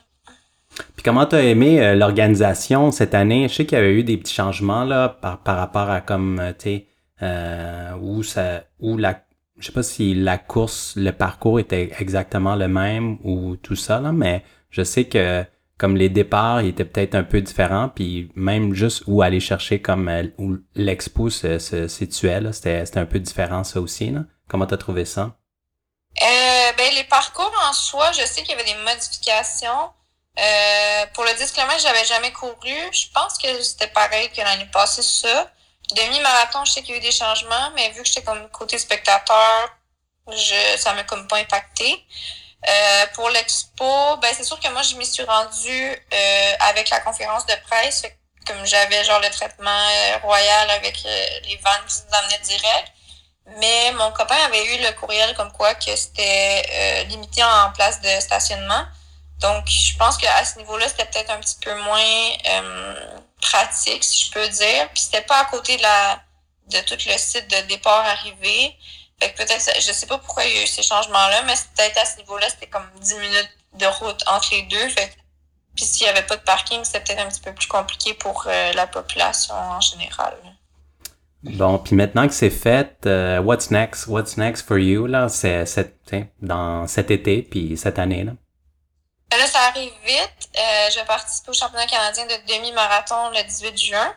Puis comment tu as aimé euh, l'organisation cette année? Je sais qu'il y avait eu des petits changements là par, par rapport à comme euh, tu euh, où ça où la je sais pas si la course, le parcours était exactement le même ou tout ça là, mais je sais que comme les départs étaient peut-être un peu différents, puis même juste où aller chercher comme où l'expo se, se situait c'était un peu différent ça aussi là. Comment t'as trouvé ça? ben les parcours en soi, je sais qu'il y avait des modifications. Euh, pour le 10 km, j'avais jamais couru. Je pense que c'était pareil que l'année passée, ça. Demi-marathon, je sais qu'il y a eu des changements, mais vu que j'étais comme côté spectateur, je, ça m'a comme pas impacté. Euh, pour l'expo, ben c'est sûr que moi je m'y suis rendue euh, avec la conférence de presse, comme j'avais genre le traitement euh, royal avec euh, les vannes qui nous amenaient direct. Mais mon copain avait eu le courriel comme quoi que c'était limité en place de stationnement. Donc, je pense qu'à ce niveau-là, c'était peut-être un petit peu moins euh, pratique, si je peux dire. Puis c'était pas à côté de la de tout le site de départ arrivé. Fait que peut-être, je sais pas pourquoi il y a eu ces changements-là, mais peut-être à ce niveau-là, c'était comme 10 minutes de route entre les deux. Fait puis s'il y avait pas de parking, c'était peut-être un petit peu plus compliqué pour euh, la population en général. Bon, puis maintenant que c'est fait, euh, what's next? What's next for you, là? C'est, dans cet été, puis cette année, là? Là, ça arrive vite. Euh, je vais participer au championnat canadien de demi-marathon le 18 juin.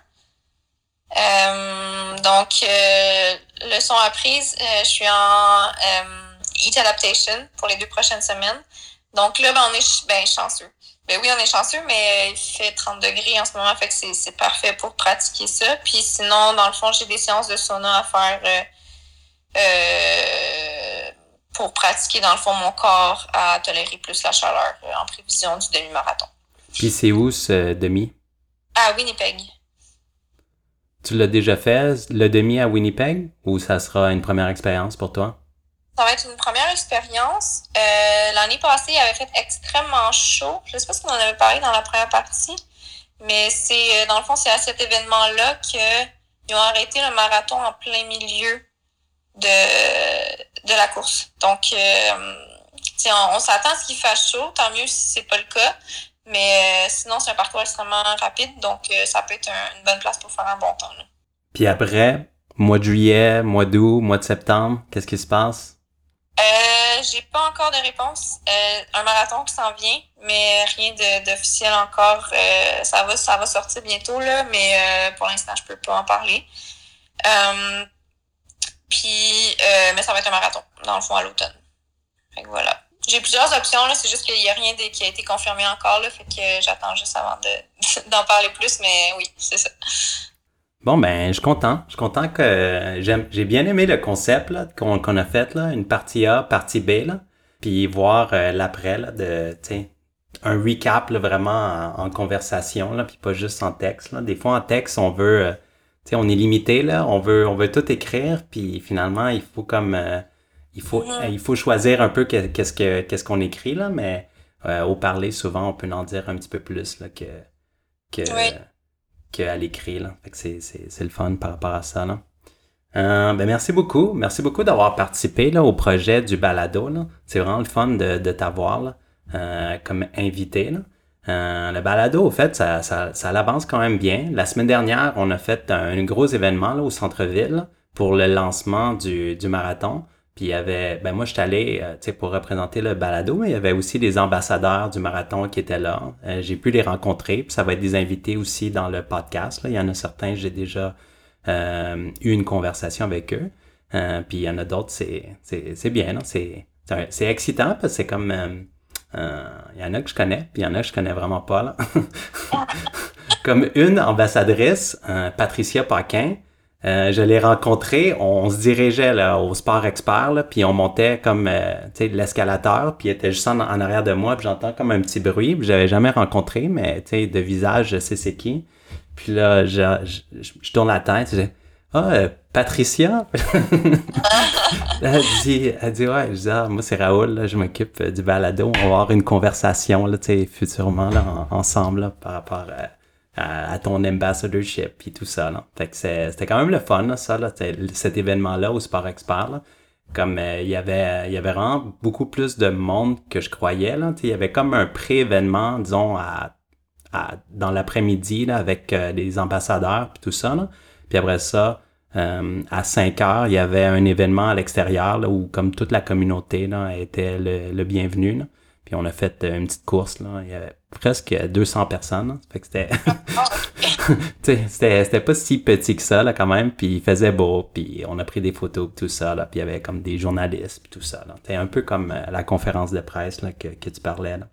Euh, donc, euh, leçon apprise, euh, je suis en euh, Eat Adaptation pour les deux prochaines semaines. Donc là, ben, on est ben, chanceux. Ben oui, on est chanceux, mais il fait 30 degrés en ce moment, fait que c'est parfait pour pratiquer ça. Puis sinon, dans le fond, j'ai des séances de sauna à faire euh, pour pratiquer, dans le fond, mon corps à tolérer plus la chaleur en prévision du demi-marathon. Puis c'est où ce demi? À Winnipeg. Tu l'as déjà fait, le demi à Winnipeg, ou ça sera une première expérience pour toi? Ça va être une première expérience. Euh, L'année passée, il avait fait extrêmement chaud. Je ne sais pas si on en avait parlé dans la première partie, mais c'est euh, dans le fond, c'est à cet événement-là qu'ils ont arrêté le marathon en plein milieu de, de la course. Donc, euh, on, s'attend à ce qu'il fasse chaud, tant mieux si c'est pas le cas. Mais sinon, c'est un parcours extrêmement rapide, donc ça peut être une bonne place pour faire un bon temps. Puis après, mois de juillet, mois d'août, mois de septembre, qu'est-ce qui se passe? Euh, j'ai pas encore de réponse. Euh, un marathon qui s'en vient, mais rien d'officiel encore. ça va, ça va sortir bientôt là, mais pour l'instant je peux pas en parler. puis, mais ça va être un marathon dans le fond à l'automne. Voilà. J'ai plusieurs options, là. C'est juste qu'il n'y a rien qui a été confirmé encore, là. Fait que j'attends juste avant d'en parler plus, mais oui, c'est ça. Bon, ben, je suis content. Je suis content que j'aime, j'ai bien aimé le concept, là, qu'on, a fait, là. Une partie A, partie B, là. Puis voir euh, l'après, là, de, tu un recap, là, vraiment en, conversation, là, puis pas juste en texte, là. Des fois, en texte, on veut, euh, tu sais, on est limité, là. On veut, on veut tout écrire, puis finalement, il faut comme, euh, il faut, il faut choisir un peu qu'est-ce que qu'est-ce qu'on écrit là, mais euh, au parler souvent on peut en dire un petit peu plus là que que qu'à l'écrit c'est le fun par rapport à ça là. Euh, ben merci beaucoup, merci beaucoup d'avoir participé là au projet du balado. C'est vraiment le fun de de t'avoir euh, comme invité là. Euh, le balado, au fait, ça, ça, ça avance quand même bien. La semaine dernière, on a fait un, gros événement là, au centre-ville pour le lancement du, du marathon. Puis il y avait, ben moi, je suis allé, euh, tu sais, pour représenter le balado, mais il y avait aussi des ambassadeurs du marathon qui étaient là. Euh, j'ai pu les rencontrer, puis ça va être des invités aussi dans le podcast. Là. Il y en a certains, j'ai déjà euh, eu une conversation avec eux. puis il y en a d'autres, c'est, c'est, c'est bien, non? C'est, c'est excitant parce que c'est comme... il y en a que je connais, puis il y en a que je connais vraiment pas, là. comme une ambassadrice, Patricia Paquin, euh, je l'ai rencontré, on, se dirigeait là, au Sport Expert, là, puis on montait comme euh, l'escalateur, puis il était juste en, arrière de moi, puis j'entends comme un petit bruit, puis j'avais jamais rencontré, mais de visage, je sais c'est qui. Puis là, je, je, tourne la tête, je dis Ah, euh, Patricia? elle, dit, elle dit Ouais, je dis Ah, moi c'est Raoul, là, je m'occupe du balado, on va avoir une conversation là, futurement là, ensemble là, par rapport à à, ton ambassadorship puis tout ça. Là. Fait que c'était quand même le fun, ça, là, cet événement-là au Sport Expert. Là. Comme euh, il y avait il y avait vraiment beaucoup plus de monde que je croyais. Là. Il y avait comme un pré-événement, disons, à, à dans l'après-midi avec euh, les ambassadeurs puis tout ça. Là. Puis après ça, euh, à 5 heures, il y avait un événement à l'extérieur où comme toute la communauté là, était le, le bienvenu. Là. Puis on a fait une petite course. Là. Il y avait presque 200 personnes. Fait que c'était... c'était, c'était pas si petit que ça, là, quand même. Puis il faisait beau, puis on a pris des photos, tout ça, là. Puis il y avait comme des journalistes, puis tout ça, là. C'était un peu comme euh, la conférence de presse, là, que, que tu parlais, là.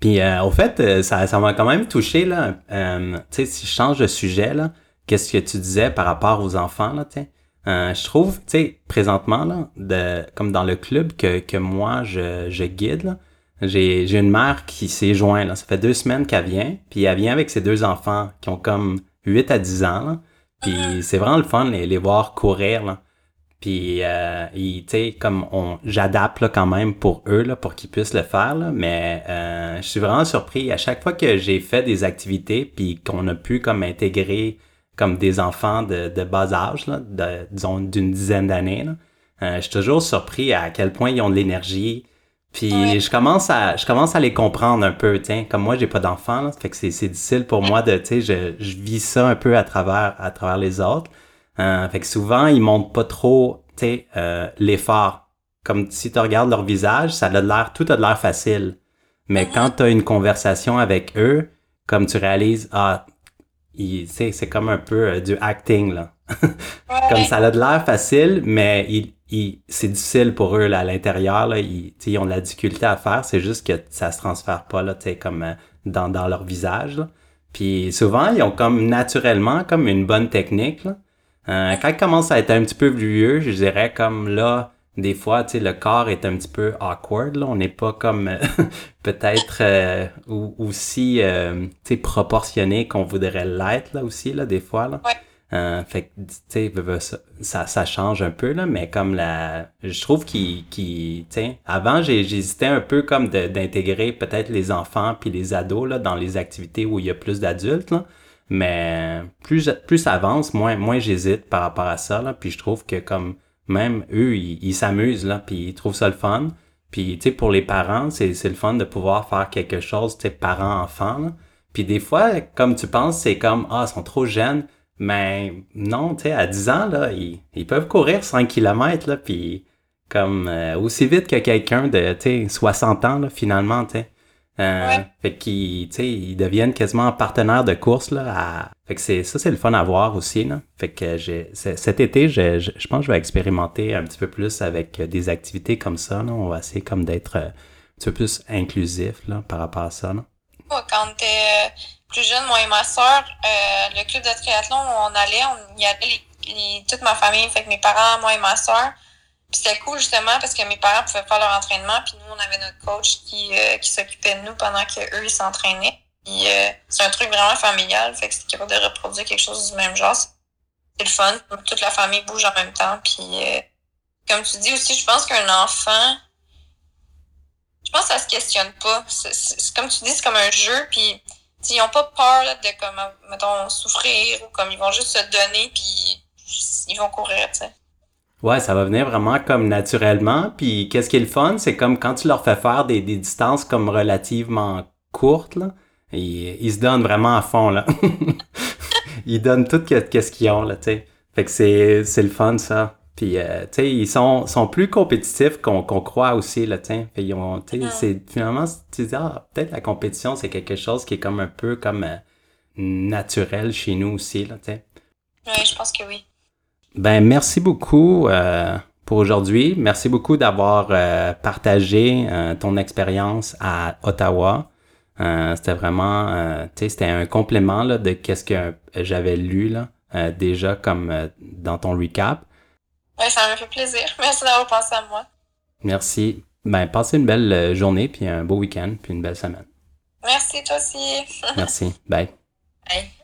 Puis euh, au fait, euh, ça, ça m'a quand même touché, là. tu sais, si je change de sujet, là, qu'est-ce que tu disais par rapport aux enfants, là, tu sais? je trouve, tu sais, présentement, là, de, comme dans le club que, que moi, je, je guide, là, j'ai, j'ai une mère qui s'est jointe, là. Ça fait deux semaines qu'elle vient, puis elle vient avec ses deux enfants qui ont comme 8 à 10 ans. Puis c'est vraiment le fun, les, les voir courir. Puis, euh, tu sais, comme on, j'adapte quand même pour eux, là, pour qu'ils puissent le faire, mais euh, je suis vraiment surpris à chaque fois que j'ai fait des activités, puis qu'on a pu comme intégrer comme des enfants de, de bas âge, là, de, disons d'une dizaine d'années. Euh, je suis toujours surpris à quel point ils ont de l'énergie. Puis je commence à je commence à les comprendre un peu, tiens, comme moi j'ai pas d'enfants, fait que c'est c'est difficile pour moi de tu sais je, je vis ça un peu à travers à travers les autres. Euh, fait que souvent, ils montrent pas trop, tu sais, euh, l'effort. Comme si tu regardes leur visage, ça a l'air, tout a l'air facile. Mais quand tu as une conversation avec eux, comme tu réalises, ah, c'est comme un peu euh, du acting, là. comme ça a de l'air facile, mais il, il, c'est difficile pour eux, là, à l'intérieur, là. Ils, ils ont de la difficulté à faire. C'est juste que ça se transfère pas, là, tu sais, comme euh, dans, dans leur visage, là. Puis souvent, ils ont comme naturellement comme une bonne technique, là. Euh, quand il commence à être un petit peu vieux, je dirais comme là, des fois, tu sais, le corps est un petit peu awkward, là. On n'est pas comme peut-être euh, aussi euh, tu sais, proportionné qu'on voudrait l'être là aussi, là, des fois. Là. Euh, fait que, tu sais, ça, ça change un peu, là, mais comme la... Je trouve qu'il... Qu sais, avant, j'hésitais un peu comme d'intégrer peut-être les enfants puis les ados, là, dans les activités où il y a plus d'adultes, là. Mais plus, plus ça avance, moins, moins j'hésite par rapport à ça. Là. Puis je trouve que comme même eux, ils s'amusent, là, puis ils trouvent ça le fun. Puis tu sais, pour les parents, c'est le fun de pouvoir faire quelque chose, tu sais, parents-enfants. Puis des fois, comme tu penses, c'est comme Ah, ils sont trop jeunes. Mais non, tu sais, à 10 ans, là, ils, ils peuvent courir 5 km, là, puis comme euh, aussi vite que quelqu'un de, tu sais, 60 ans, là, finalement, tu sais. Euh, fait qu'ils, tu sais, ils deviennent quasiment partenaires de course là. À... Fait que c'est ça, c'est le fun à voir aussi là. Fait que j'ai cet été, je, je, pense que je vais expérimenter un petit peu plus avec des activités comme ça. Là. On va essayer comme d'être euh, un petit peu plus inclusif là par rapport à ça. Là. Quand t'es euh, plus jeune, moi et ma soeur, le club de triathlon où on allait, on y allait toute ma famille, fait que mes parents, moi et ma soeur c'était cool justement parce que mes parents pouvaient faire leur entraînement, puis nous, on avait notre coach qui, euh, qui s'occupait de nous pendant qu'eux, ils s'entraînaient. Euh, c'est un truc vraiment familial, fait que c'est capable de reproduire quelque chose du même genre. C'est le fun. Toute la famille bouge en même temps. Puis euh, comme tu dis aussi, je pense qu'un enfant, je pense que ça se questionne pas. C'est, comme tu dis, c'est comme un jeu, puis ils ont pas peur de comme mettons souffrir ou comme ils vont juste se donner puis ils vont courir, tu sais. Ouais, ça va venir vraiment comme naturellement. Puis qu'est-ce qui est le fun, c'est comme quand tu leur fais faire des, des distances comme relativement courtes, là, ils, ils se donnent vraiment à fond, là. ils donnent tout qu'est-ce qu'ils ont, là, tu sais. Fait que c'est, c'est le fun, ça. Puis, euh, tu sais, ils sont, sont plus compétitifs qu'on croit aussi, là, tu sais. ils ont, tu sais, c'est, finalement, tu dis, ah, peut-être la compétition, c'est quelque chose qui est comme un peu comme euh, naturel chez nous aussi, là, tu sais. Oui, je pense que oui. Ben, merci beaucoup euh, pour aujourd'hui. Merci beaucoup d'avoir euh, partagé euh, ton expérience à Ottawa. c'était vraiment, tu sais, c'était un complément là, de qu'est-ce que j'avais lu là, déjà comme dans ton recap. Ouais, ça m'a fait plaisir. Merci d'avoir pensé à moi. Merci. Ben, passez une belle journée, puis un beau week-end, puis une belle semaine. Merci, toi aussi. Merci. Bye. Bye.